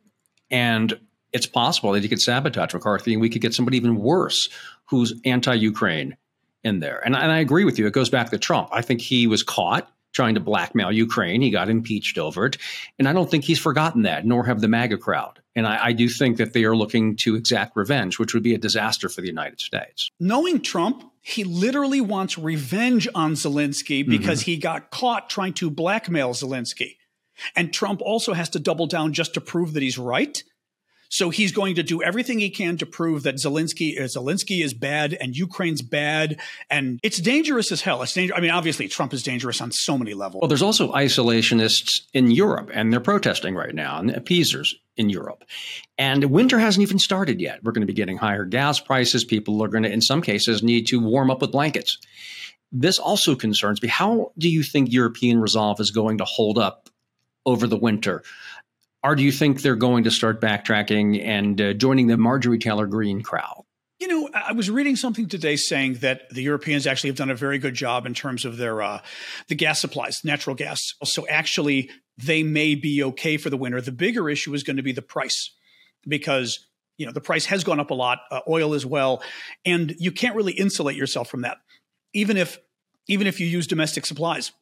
And it's possible that he could sabotage McCarthy and we could get somebody even worse who's anti Ukraine in there. And, and I agree with you. It goes back to Trump. I think he was caught trying to blackmail Ukraine. He got impeached over it. And I don't think he's forgotten that, nor have the MAGA crowd. And I, I, do think that they are looking to exact revenge, which would be a disaster for the United States. Knowing Trump, he literally wants revenge on Zelensky because mm-hmm. he got caught trying to blackmail Zelensky. And Trump also has to double down just to prove that he's right. So he's going to do everything he can to prove that Zelensky is Zelensky is bad and Ukraine's bad, and it's dangerous as hell. It's dangerous. I mean, obviously, Trump is dangerous on so many levels. Well, there's also isolationists in Europe, and they're protesting right now, and appeasers in Europe. And winter hasn't even started yet. We're going to be getting higher gas prices. People are going to, in some cases, need to warm up with blankets. This also concerns me. How do you think European resolve is going to hold up over the winter? Or do you think they're going to start backtracking and uh, joining the Marjorie Taylor Greene crowd? You know, I was reading something today saying that the Europeans actually have done a very good job in terms of their uh, the gas supplies, natural gas. So actually, they may be okay for the winter. The bigger issue is going to be the price, because you know the price has gone up a lot, uh, oil as well, and you can't really insulate yourself from that, even if even if you use domestic supplies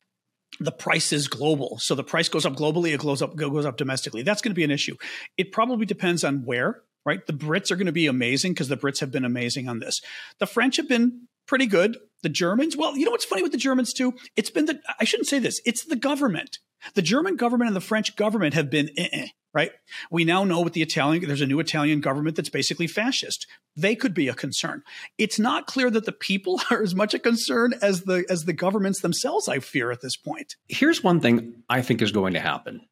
the price is global. So the price goes up globally, it goes up goes up domestically. That's going to be an issue. It probably depends on where, right? The Brits are going to be amazing because the Brits have been amazing on this. The French have been pretty good. The Germans, well, you know what's funny with the Germans too? It's been the I shouldn't say this. It's the government. The German government and the French government have been eh-eh right? We now know with the Italian, there's a new Italian government that's basically fascist. They could be a concern. It's not clear that the people <laughs> are as much a concern as the as the governments themselves. I fear at this point. Here's one thing I think is going to happen,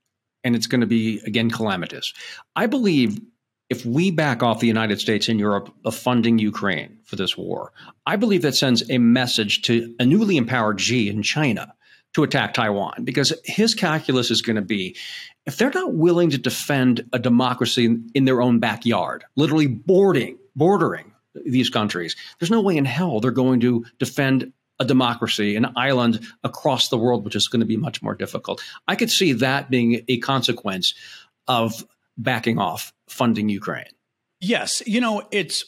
and it's going to be again calamitous. I believe. If we back off the United States and Europe of funding Ukraine for this war, I believe that sends a message to a newly empowered Xi in China to attack Taiwan because his calculus is going to be if they're not willing to defend a democracy in, in their own backyard, literally boarding, bordering these countries, there's no way in hell they're going to defend a democracy, an island across the world, which is going to be much more difficult. I could see that being a consequence of backing off funding Ukraine. Yes, you know it's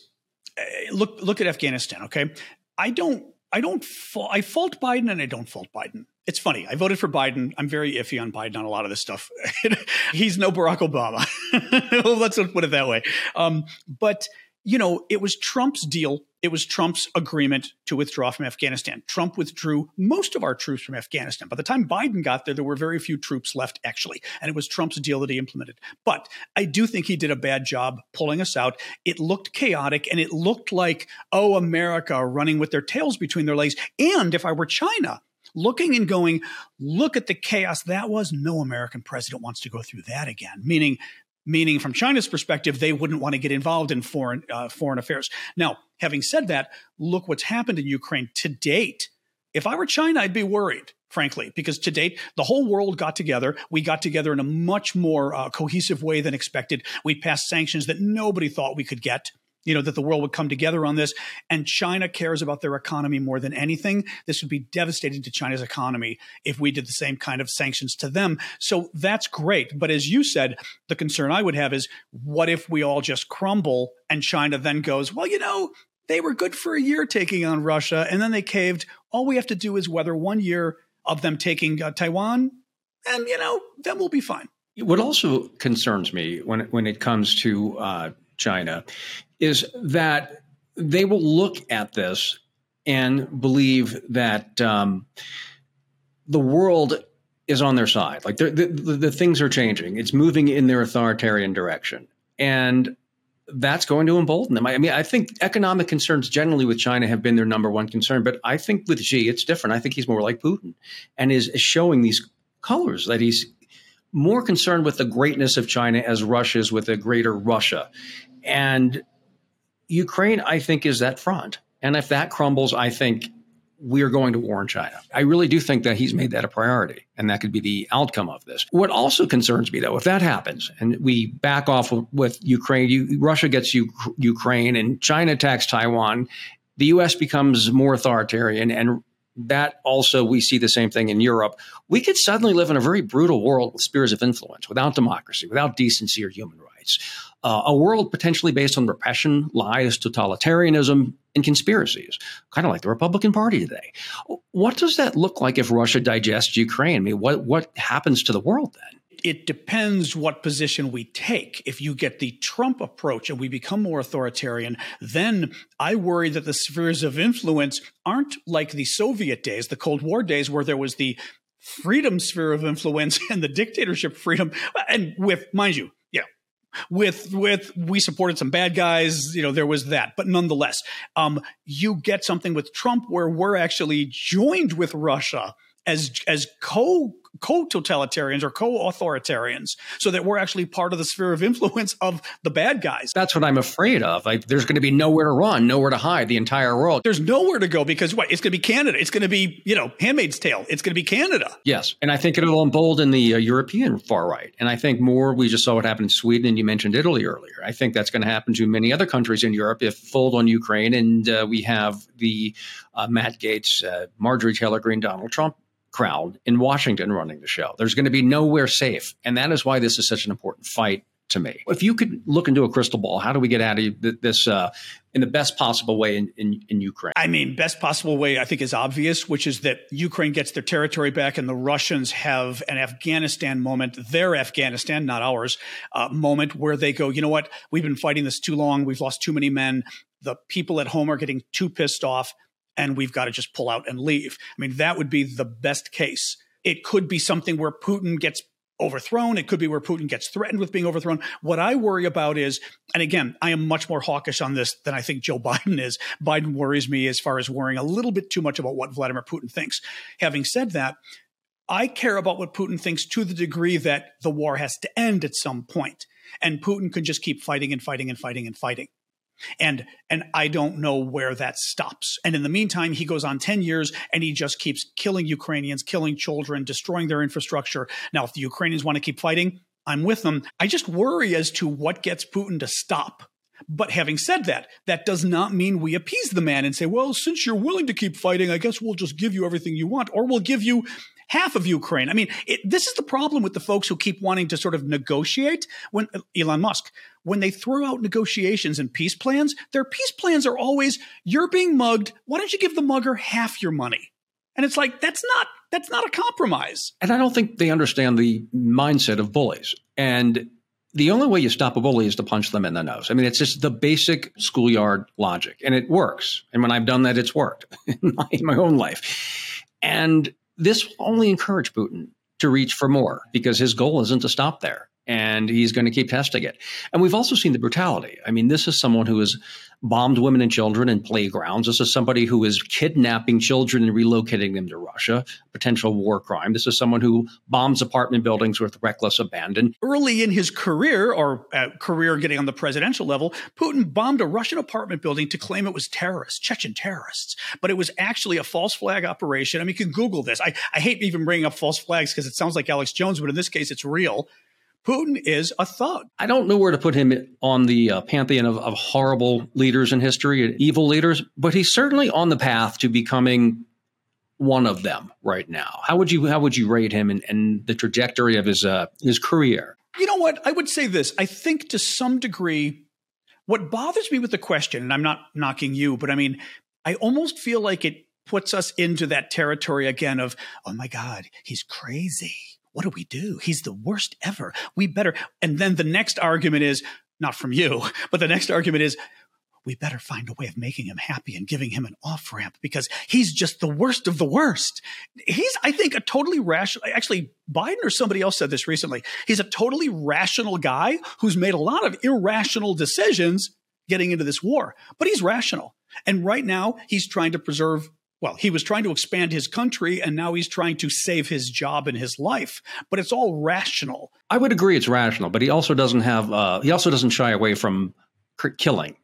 eh, look look at Afghanistan. Okay, I don't I don't fa- I fault Biden and I don't fault Biden it's funny. I voted for Biden. I'm very iffy on Biden on a lot of this stuff. <laughs> He's no Barack Obama. <laughs> Let's put it that way. Um, but you know, it was Trump's deal. It was Trump's agreement to withdraw from Afghanistan. Trump withdrew most of our troops from Afghanistan. By the time Biden got there, there were very few troops left, actually. And it was Trump's deal that he implemented. But I do think he did a bad job pulling us out. It looked chaotic and it looked like, oh, America running with their tails between their legs. And if I were China, looking and going, look at the chaos that was. No American president wants to go through that again. Meaning, meaning from China's perspective, they wouldn't want to get involved in foreign uh, foreign affairs. Now, having said that, look what's happened in Ukraine to date. If I were China, I'd be worried, frankly, because to date, the whole world got together. We got together in a much more uh, cohesive way than expected. We passed sanctions that nobody thought we could get you know, that the world would come together on this. And China cares about their economy more than anything. This would be devastating to China's economy if we did the same kind of sanctions to them. So that's great. But as you said, the concern I would have is what if we all just crumble and China then goes, well, you know, they were good for a year taking on Russia and then they caved. All we have to do is weather one year of them taking uh, Taiwan and, you know, then we'll be fine. What also concerns me when when it comes to uh, China is that they will look at this and believe that um, the world is on their side. Like the, the, the things are changing, it's moving in their authoritarian direction. And that's going to embolden them. I mean, I think economic concerns generally with China have been their number one concern, but I think with Xi, it's different. I think he's more like Putin and is, is showing these colors that he's more concerned with the greatness of China as Russia is with a greater Russia. And Ukraine, I think, is that front. And if that crumbles, I think we are going to war in China. I really do think that he's made that a priority, and that could be the outcome of this. What also concerns me, though, if that happens and we back off with Ukraine, you, Russia gets Ukraine, and China attacks Taiwan, the U.S. becomes more authoritarian, and that also we see the same thing in Europe. We could suddenly live in a very brutal world with spheres of influence, without democracy, without decency or human rights uh, a world potentially based on repression, lies, totalitarianism, and conspiracies, kind of like the Republican Party today. What does that look like if Russia digests Ukraine? I mean, what, what happens to the world then? It depends what position we take. If you get the Trump approach and we become more authoritarian, then I worry that the spheres of influence aren't like the Soviet days, the Cold War days, where there was the freedom sphere of influence <laughs> and the dictatorship freedom. And with, mind you, yeah, with with we supported some bad guys you know there was that but nonetheless um you get something with trump where we're actually joined with russia as as co co totalitarians or co authoritarians, so that we're actually part of the sphere of influence of the bad guys. That's what I'm afraid of. Like, there's going to be nowhere to run, nowhere to hide. The entire world. There's nowhere to go because what? It's going to be Canada. It's going to be you know Handmaid's Tale. It's going to be Canada. Yes, and I think it'll embolden the uh, European far right. And I think more. We just saw what happened in Sweden, and you mentioned Italy earlier. I think that's going to happen to many other countries in Europe if fold on Ukraine, and uh, we have the uh, Matt Gaetz, uh, Marjorie Taylor Greene, Donald Trump crowd in Washington running the show. There's going to be nowhere safe. And that is why this is such an important fight to me. If you could look into a crystal ball, how do we get out of this uh, in the best possible way in, in, in, Ukraine? I mean, best possible way, I think, is obvious, which is that Ukraine gets their territory back and the Russians have an Afghanistan moment, their Afghanistan, not ours, uh, moment where they go, you know what? We've been fighting this too long. We've lost too many men. The people at home are getting too pissed off and we've got to just pull out and leave. I mean, that would be the best case. It could be something where Putin gets overthrown. It could be where Putin gets threatened with being overthrown. What I worry about is, and again, I am much more hawkish on this than I think Joe <laughs> Biden is. Biden worries me as far as worrying a little bit too much about what Vladimir Putin thinks. Having said that, I care about what Putin thinks to the degree that the war has to end at some point, and Putin can just keep fighting and fighting and fighting and fighting and and i don't know where that stops. And in the meantime he goes on 10 years and he just keeps killing ukrainians killing children destroying their infrastructure. Now if the ukrainians want to keep fighting i'm with them. I just worry as to what gets putin to stop. But having said that, that does not mean we appease the man and say, well, since you're willing to keep fighting, I guess we'll just give you everything you want, or we'll give you half of Ukraine. I mean, it, this is the problem with the folks who keep wanting to sort of negotiate when uh, Elon Musk, when they throw out negotiations and peace plans, their peace plans are always, you're being mugged. Why don't you give the mugger half your money? And it's like, that's not, that's not a compromise. And I don't think they understand the mindset of bullies. And the only way you stop a bully is to punch them in the nose. I mean, it's just the basic schoolyard logic, and it works. And when I've done that, it's worked <laughs> in my, own life. And this only encourage Putin to reach for more because his goal isn't to stop there and he's going to keep testing it. And we've also seen the brutality. I mean, this is someone who has bombed women and children in playgrounds. This is somebody who is kidnapping children and relocating them to Russia, potential war crime. This is someone who bombs apartment buildings with reckless abandon. Early in his career, or uh, career getting on the presidential level, Putin bombed a Russian apartment building to claim it was terrorists, Chechen terrorists. But it was actually a false flag operation. I mean, you can Google this. I, I hate even bringing up false flags because it sounds like Alex Jones, but in this case, it's real. Putin is a thug. I don't know where to put him on the uh, pantheon of, of horrible leaders in history and evil leaders, but he's certainly on the path to becoming one of them right now. How would you how would you rate him and, and the trajectory of his uh, his career? You know what? I would say this. I think to some degree, what bothers me with the question, and I'm not knocking you, but I mean, I almost feel like it puts us into that territory again of, oh my God, he's crazy what do we do? He's the worst ever. We better. And then the next argument is not from you, but the next argument is we better find a way of making him happy and giving him an off ramp because he's just the worst of the worst. He's, I think, a totally rational, actually, Biden or somebody else said this recently. He's a totally rational guy who's made a lot of irrational decisions getting into this war, but he's rational. And right now, he's trying to preserve well, he was trying to expand his country and now he's trying to save his job and his life. But it's all rational. I would agree it's rational, but he also doesn't have, uh, he also doesn't shy away from killing.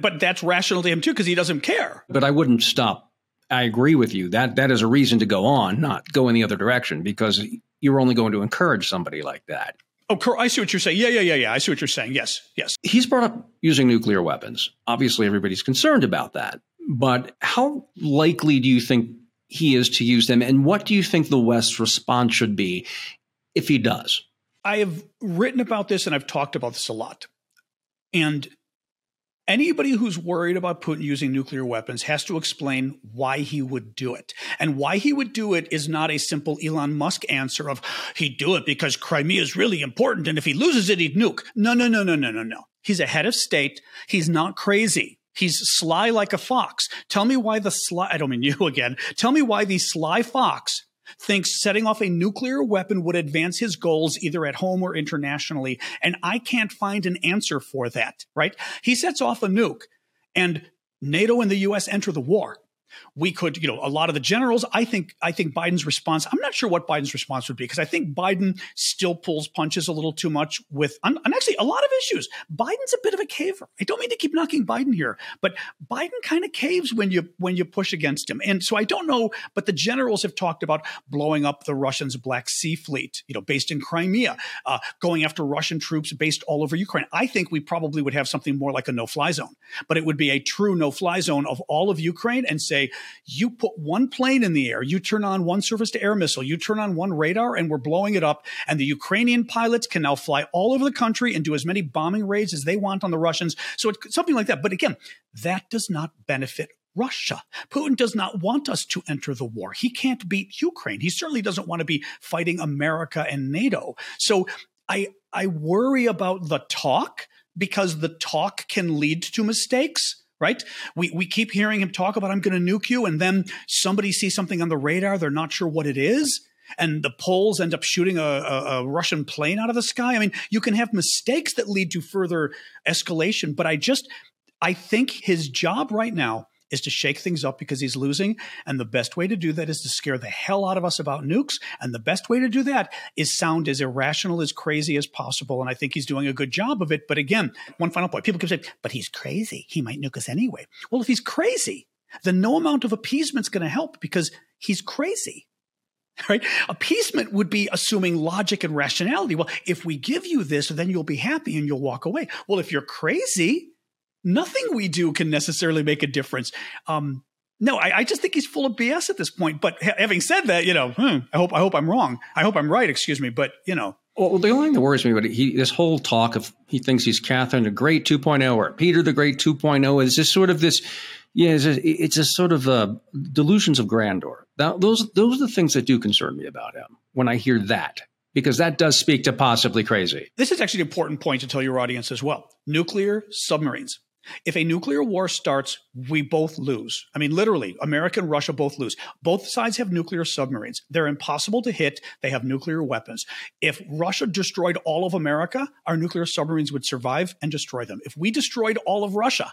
But that's rational to him too because he doesn't care. But I wouldn't stop. I agree with you. That that is a reason to go on, not go in the other direction because you're only going to encourage somebody like that. Oh, I see what you're saying. Yeah, yeah, yeah, yeah. I see what you're saying. Yes, yes. He's brought up using nuclear weapons. Obviously, everybody's concerned about that. But how likely do you think he is to use them? And what do you think the West's response should be if he does? I have written about this and I've talked about this a lot. And anybody who's worried about Putin using nuclear weapons has to explain why he would do it. And why he would do it is not a simple Elon Musk answer of he'd do it because Crimea is really important and if he loses it, he'd nuke. No, no, no, no, no, no, no. He's a head of state. He's not crazy. He's sly like a fox. Tell me why the sly, I don't mean you <laughs> again. Tell me why the sly fox thinks setting off a nuclear weapon would advance his goals either at home or internationally. And I can't find an answer for that, right? He sets off a nuke and NATO and the US enter the war we could, you know, a lot of the generals. I think, I think Biden's response. I'm not sure what Biden's response would be because I think Biden still pulls punches a little too much with, and actually a lot of issues. Biden's a bit of a caver. I don't mean to keep knocking Biden here, but Biden kind of caves when you when you push against him. And so I don't know, but the generals have talked about blowing up the Russians' Black Sea Fleet, you know, based in Crimea, uh, going after Russian troops based all over Ukraine. I think we probably would have something more like a no-fly zone, but it would be a true no-fly zone of all of Ukraine and say say you put one plane in the air, you turn on one surface to air missile, you turn on one radar, and we're blowing it up. And the Ukrainian pilots can now fly all over the country and do as many bombing raids as they want on the Russians. So it's something like that. But again, that does not benefit Russia. Putin does not want us to enter the war. He can't beat Ukraine. He certainly doesn't want to be fighting America and NATO. So I I worry about the talk because the talk can lead to mistakes right? We, we keep hearing him talk about, I'm going to nuke you. And then somebody sees something on the radar. They're not sure what it is. And the Poles end up shooting a, a, a Russian plane out of the sky. I mean, you can have mistakes that lead to further escalation. But I just, I think his job right now is to shake things up because he's losing. And the best way to do that is to scare the hell out of us about nukes. And the best way to do that is sound as irrational, as crazy as possible. And I think he's doing a good job of it. But again, one final point people keep saying, but he's crazy. He might nuke us anyway. Well, if he's crazy, then no amount of appeasement is going to help because he's crazy. <laughs> Right? Appeasement would be assuming logic and rationality. Well, if we give you this, then you'll be happy and you'll walk away. Well, if you're crazy, nothing we do can necessarily make a difference. Um, no, I, I, just think he's full of BS at this point. But ha- having said that, you know, hmm, I hope I hope I'm wrong. I hope I'm right. Excuse me, but you know. Well, the only thing that worries me about he this whole talk of he thinks he's Catherine the Great 2.0 or Peter the Great 2.0 is just sort of this. Yeah, it's a, it's a sort of uh, delusions of grandeur. That, those those are the things that do concern me about him when I hear that because that does speak to possibly crazy. This is actually an important point to tell your audience as well. Nuclear submarines. If a nuclear war starts, we both lose. I mean, literally, America and Russia both lose. Both sides have nuclear submarines. They're impossible to hit. They have nuclear weapons. If Russia destroyed all of America, our nuclear submarines would survive and destroy them. If we destroyed all of Russia,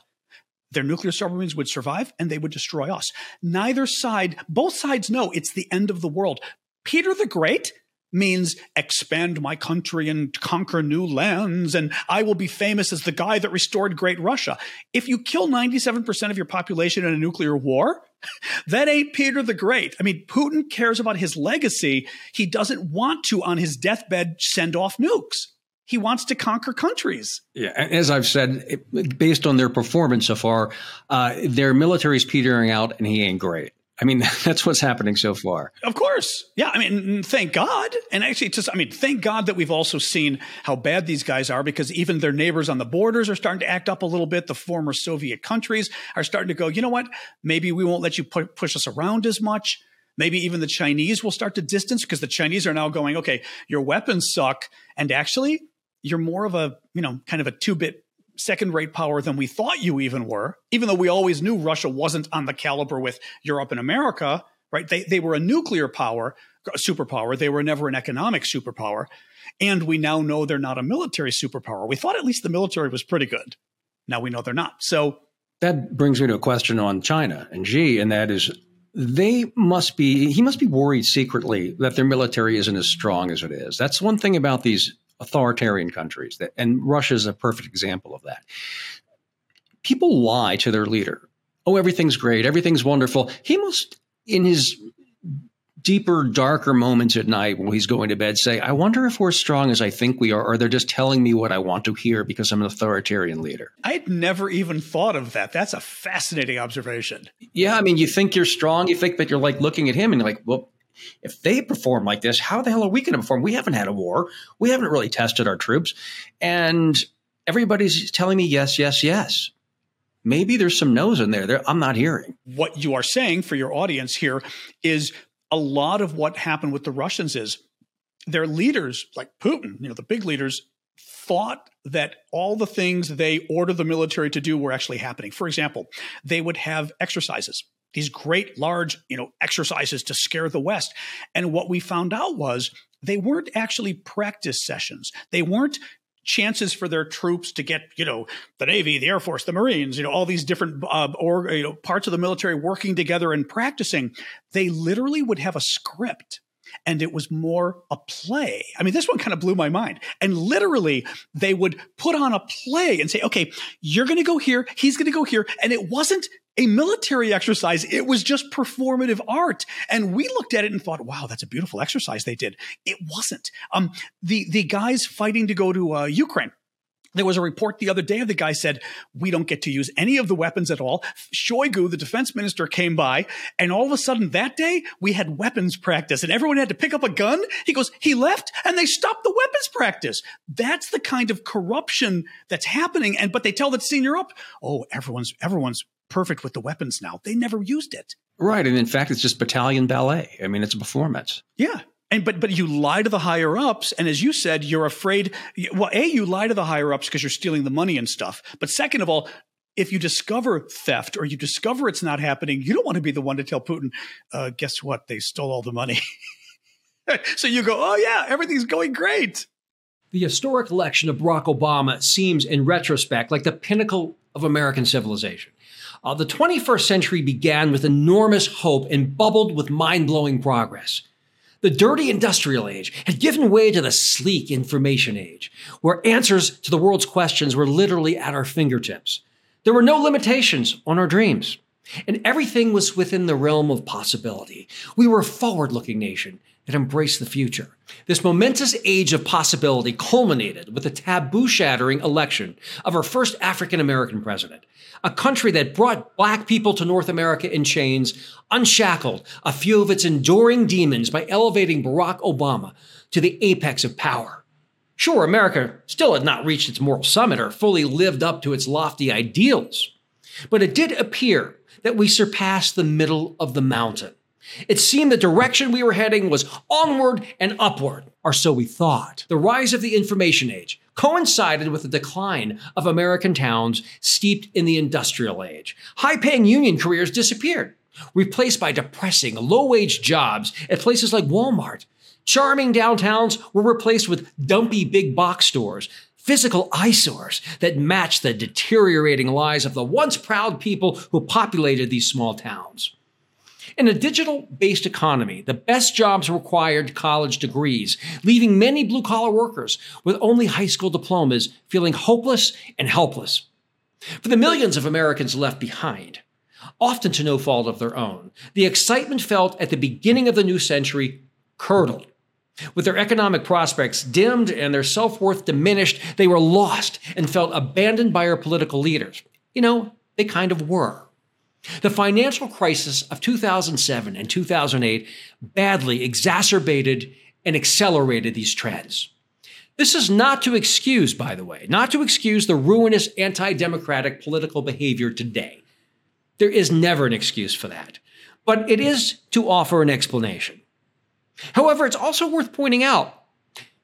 their nuclear submarines would survive and they would destroy us. Neither side, both sides know it's the end of the world. Peter the Great means expand my country and conquer new lands, and I will be famous as the guy that restored Great Russia. If you kill 97% of your population in a nuclear war, <laughs> that ain't Peter the Great. I mean, Putin cares about his legacy. He doesn't want to, on his deathbed, send off nukes. He wants to conquer countries. Yeah, as I've said, based on their performance so far, uh, their military's petering out, and he ain't great. I mean, <laughs> that's what's happening so far. Of course. Yeah. I mean, thank God. And actually, just, I mean, thank God that we've also seen how bad these guys are because even their neighbors on the borders are starting to act up a little bit. The former Soviet countries are starting to go, you know what? Maybe we won't let you pu- push us around as much. Maybe even the Chinese will start to distance because the Chinese are now going, okay, your weapons suck. And actually, you're more of a, you know, kind of a two bit second rate power than we thought you even were, even though we always knew Russia wasn't on the caliber with Europe and America, right? They, they were a nuclear power, superpower. They were never an economic superpower. And we now know they're not a military superpower. We thought at least the military was pretty good. Now we know they're not. So that brings me to a question on China and Xi, and that is they must be he must be worried secretly that their military isn't as strong as it is. That's one thing about these authoritarian countries. That, and Russia is a perfect example of that. People lie to their leader. Oh, everything's great. Everything's wonderful. He must, in his deeper, darker moments at night when he's going to bed, say, I wonder if we're as strong as I think we are, or they're just telling me what I want to hear because I'm an authoritarian leader. I'd never even thought of that. That's a fascinating observation. Yeah. I mean, you think you're strong. You think that you're like looking at him and you're like, well, if they perform like this, how the hell are we going to perform? We haven't had a war. We haven't really tested our troops. And everybody's telling me yes, yes, yes. Maybe there's some no's in there. there I'm not hearing. What you are saying for your audience here is a lot of what happened with the Russians is their leaders, like Putin, you know, the big leaders, thought that all the things they ordered the military to do were actually happening. For example, they would have exercises these great large you know exercises to scare the west. And what we found out was they weren't actually practice sessions. They weren't chances for their troops to get you know the navy the air force the marines you know all these different uh, or you know parts of the military working together and practicing. They literally would have a script and it was more a play. I mean, this one kind of blew my mind. And literally, they would put on a play and say, okay, you're going to go here, he's going to go here. And it wasn't a military exercise. It was just performative art. And we looked at it and thought, wow, that's a beautiful exercise they did. It wasn't. Um, the, the guys fighting to go to uh, Ukraine, there was a report the other day. Of the guy said, We don't get to use any of the weapons at all. Shoigu, the defense minister, came by, and all of a sudden that day, we had weapons practice, and everyone had to pick up a gun. He goes, He left, and they stopped the weapons practice. That's the kind of corruption that's happening. And but they tell the senior up, Oh, everyone's everyone's perfect with the weapons now. They never used it. Right. And in fact, it's just battalion ballet. I mean, it's a performance. Yeah. And but but you lie to the higher ups, and as you said, you're afraid. Well, a you lie to the higher ups because you're stealing the money and stuff. But second of all, if you discover theft or you discover it's not happening, you don't want to be the one to tell Putin, uh, "Guess what? They stole all the money." <laughs> so you go, "Oh yeah, everything's going great." The historic election of Barack Obama seems, in retrospect, like the pinnacle of American civilization. Uh, the 21st century began with enormous hope and bubbled with mind blowing progress. The dirty industrial age had given way to the sleek information age, where answers to the world's questions were literally at our fingertips. There were no limitations on our dreams, and everything was within the realm of possibility. We were a forward looking nation that embraced the future. This momentous age of possibility culminated with the taboo shattering election of our first African American president, a country that brought black people to North America in chains, unshackled a few of its enduring demons by elevating Barack Obama to the apex of power. Sure, America still had not reached its moral summit or fully lived up to its lofty ideals, but it did appear that we surpassed the middle of the mountain. It seemed the direction we were heading was onward and upward, or so we thought. The rise of the information age coincided with the decline of American towns steeped in the industrial age. High paying union careers disappeared, replaced by depressing, low wage jobs at places like Walmart. Charming downtowns were replaced with dumpy big box stores, physical eyesores that matched the deteriorating lives of the once proud people who populated these small towns. In a digital based economy, the best jobs required college degrees, leaving many blue collar workers with only high school diplomas feeling hopeless and helpless. For the millions of Americans left behind, often to no fault of their own, the excitement felt at the beginning of the new century curdled. With their economic prospects dimmed and their self worth diminished, they were lost and felt abandoned by our political leaders. You know, they kind of were. The financial crisis of 2007 and 2008 badly exacerbated and accelerated these trends. This is not to excuse, by the way, not to excuse the ruinous anti democratic political behavior today. There is never an excuse for that, but it is to offer an explanation. However, it's also worth pointing out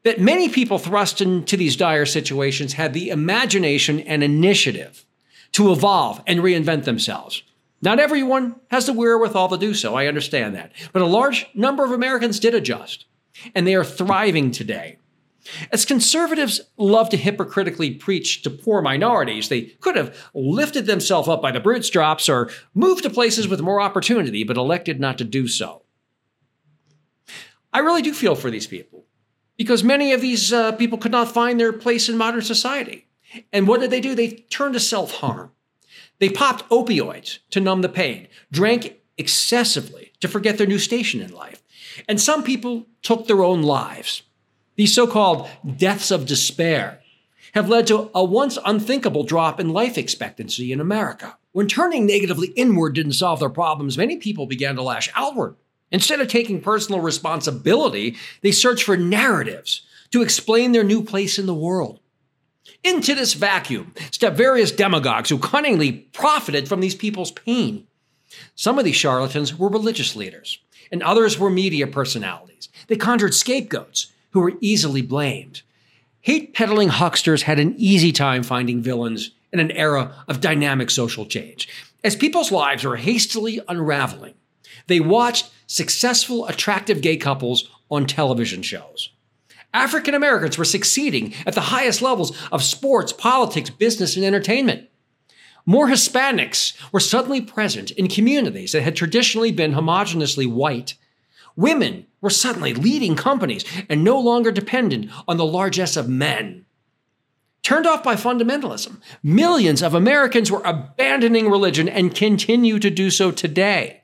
that many people thrust into these dire situations had the imagination and initiative to evolve and reinvent themselves. Not everyone has the wherewithal to do so, I understand that. But a large number of Americans did adjust, and they are thriving today. As conservatives love to hypocritically preach to poor minorities, they could have lifted themselves up by the bootstraps or moved to places with more opportunity, but elected not to do so. I really do feel for these people because many of these uh, people could not find their place in modern society. And what did they do? They turned to self harm. They popped opioids to numb the pain, drank excessively to forget their new station in life. And some people took their own lives. These so called deaths of despair have led to a once unthinkable drop in life expectancy in America. When turning negatively inward didn't solve their problems, many people began to lash outward. Instead of taking personal responsibility, they searched for narratives to explain their new place in the world. Into this vacuum stepped various demagogues who cunningly profited from these people's pain. Some of these charlatans were religious leaders, and others were media personalities. They conjured scapegoats who were easily blamed. Hate peddling hucksters had an easy time finding villains in an era of dynamic social change. As people's lives were hastily unraveling, they watched successful, attractive gay couples on television shows. African Americans were succeeding at the highest levels of sports, politics, business, and entertainment. More Hispanics were suddenly present in communities that had traditionally been homogeneously white. Women were suddenly leading companies and no longer dependent on the largesse of men. Turned off by fundamentalism, millions of Americans were abandoning religion and continue to do so today.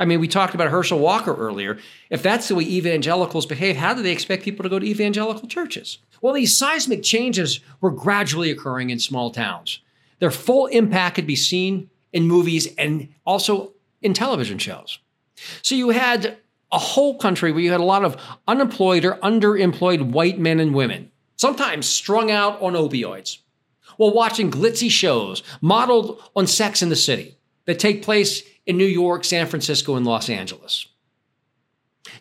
I mean, we talked about Herschel Walker earlier. If that's the way evangelicals behave, how do they expect people to go to evangelical churches? Well, these seismic changes were gradually occurring in small towns. Their full impact could be seen in movies and also in television shows. So you had a whole country where you had a lot of unemployed or underemployed white men and women sometimes strung out on opioids, while watching glitzy shows modeled on sex in the city that take place in New York, San Francisco, and Los Angeles.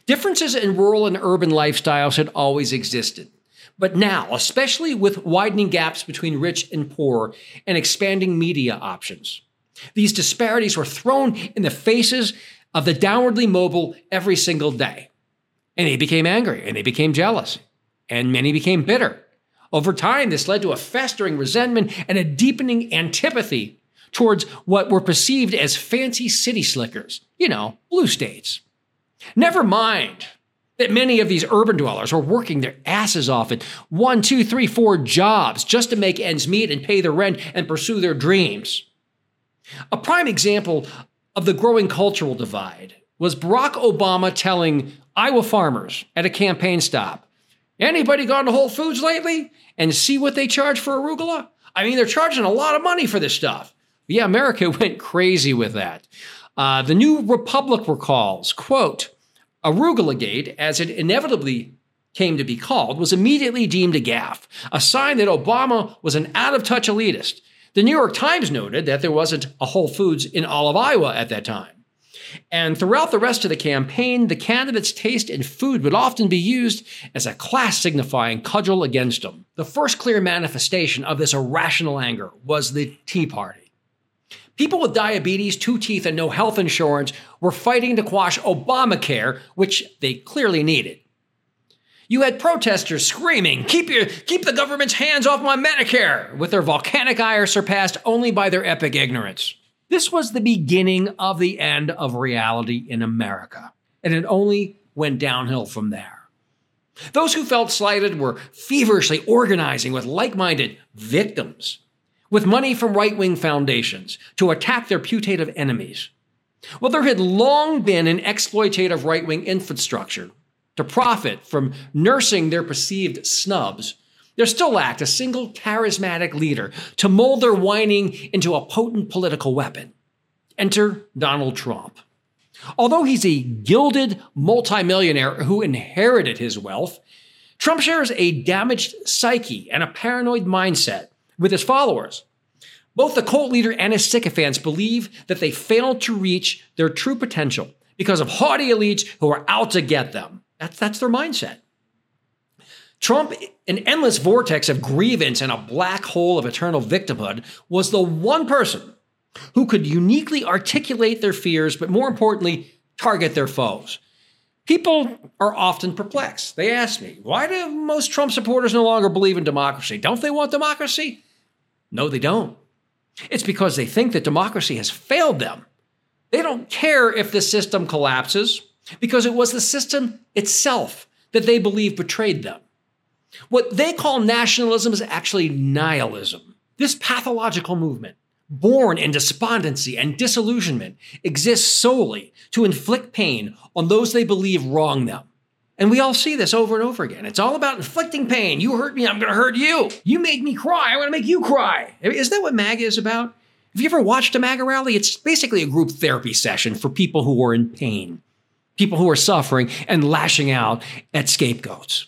Differences in rural and urban lifestyles had always existed. But now, especially with widening gaps between rich and poor and expanding media options, these disparities were thrown in the faces of the downwardly mobile every single day. And they became angry and they became jealous and many became bitter. Over time, this led to a festering resentment and a deepening antipathy towards what were perceived as fancy city slickers, you know, blue states. Never mind that many of these urban dwellers were working their asses off at one, two, three, four jobs just to make ends meet and pay the rent and pursue their dreams. A prime example of the growing cultural divide was Barack Obama telling Iowa farmers at a campaign stop Anybody gone to Whole Foods lately and see what they charge for arugula? I mean, they're charging a lot of money for this stuff. Yeah, America <laughs> went crazy with that. Uh, the New Republic recalls, quote, Arugula Gate, as it inevitably came to be called, was immediately deemed a gaffe, a sign that Obama was an out of touch elitist. The New York Times noted that there wasn't a Whole Foods in all of Iowa at that time. And throughout the rest of the campaign, the candidate's taste in food would often be used as a class signifying cudgel against them. The first clear manifestation of this irrational anger was the Tea Party. People with diabetes, two teeth, and no health insurance were fighting to quash Obamacare, which they clearly needed. You had protesters screaming, keep, your, keep the government's hands off my Medicare, with their volcanic ire surpassed only by their epic ignorance. This was the beginning of the end of reality in America, and it only went downhill from there. Those who felt slighted were feverishly organizing with like minded victims, with money from right wing foundations to attack their putative enemies. Well, there had long been an exploitative right wing infrastructure to profit from nursing their perceived snubs there still lacked a single charismatic leader to mold their whining into a potent political weapon. Enter Donald Trump. Although he's a gilded multimillionaire who inherited his wealth, Trump shares a damaged psyche and a paranoid mindset with his followers. Both the cult leader and his sycophants believe that they failed to reach their true potential because of haughty elites who are out to get them. That's, that's their mindset. Trump, an endless vortex of grievance and a black hole of eternal victimhood, was the one person who could uniquely articulate their fears, but more importantly, target their foes. People are often perplexed. They ask me, why do most Trump supporters no longer believe in democracy? Don't they want democracy? No, they don't. It's because they think that democracy has failed them. They don't care if the system collapses because it was the system itself that they believe betrayed them. What they call nationalism is actually nihilism. This pathological movement, born in despondency and disillusionment, exists solely to inflict pain on those they believe wrong them. And we all see this over and over again. It's all about inflicting pain. You hurt me, I'm going to hurt you. You made me cry, I'm going to make you cry. Isn't that what MAGA is about? Have you ever watched a MAGA rally? It's basically a group therapy session for people who are in pain, people who are suffering and lashing out at scapegoats.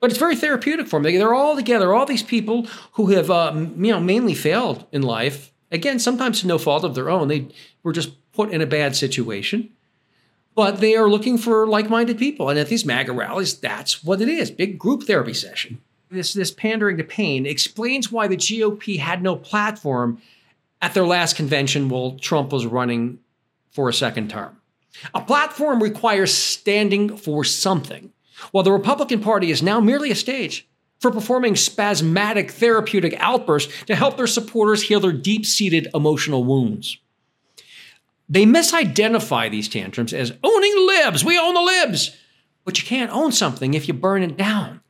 But it's very therapeutic for them. They're all together, all these people who have, uh, you know, mainly failed in life. Again, sometimes no fault of their own. They were just put in a bad situation. But they are looking for like-minded people. And at these MAGA rallies, that's what it is. Big group therapy session. This, this pandering to pain explains why the GOP had no platform at their last convention while Trump was running for a second term. A platform requires standing for something, while the Republican Party is now merely a stage for performing spasmodic therapeutic outbursts to help their supporters heal their deep seated emotional wounds. They misidentify these tantrums as owning libs. We own the libs. But you can't own something if you burn it down.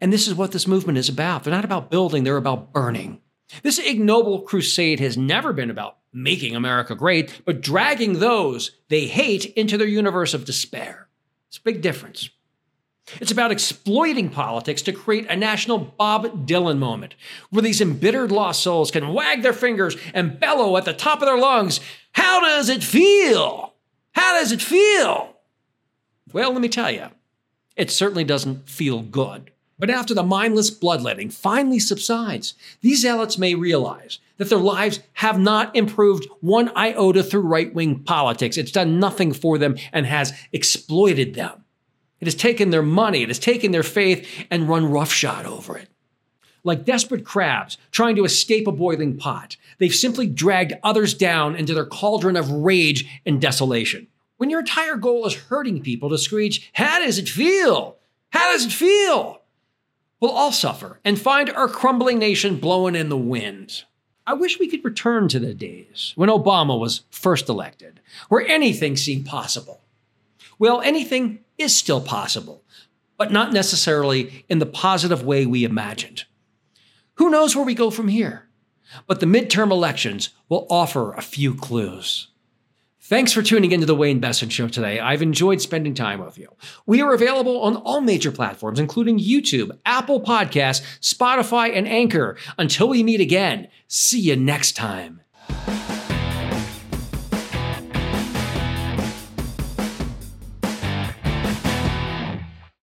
And this is what this movement is about. They're not about building, they're about burning. This ignoble crusade has never been about making America great, but dragging those they hate into their universe of despair. It's a big difference. It's about exploiting politics to create a national Bob Dylan moment where these embittered lost souls can wag their fingers and bellow at the top of their lungs, How does it feel? How does it feel? Well, let me tell you, it certainly doesn't feel good. But after the mindless bloodletting finally subsides, these zealots may realize that their lives have not improved one iota through right wing politics. It's done nothing for them and has exploited them. It has taken their money, it has taken their faith, and run roughshod over it. Like desperate crabs trying to escape a boiling pot, they've simply dragged others down into their cauldron of rage and desolation. When your entire goal is hurting people to screech, How does it feel? How does it feel? We'll all suffer and find our crumbling nation blowing in the wind. I wish we could return to the days when Obama was first elected, where anything seemed possible. Well, anything is still possible, but not necessarily in the positive way we imagined. Who knows where we go from here? But the midterm elections will offer a few clues. Thanks for tuning into the Wayne Besen Show today. I've enjoyed spending time with you. We are available on all major platforms, including YouTube, Apple Podcasts, Spotify, and Anchor. Until we meet again, see you next time.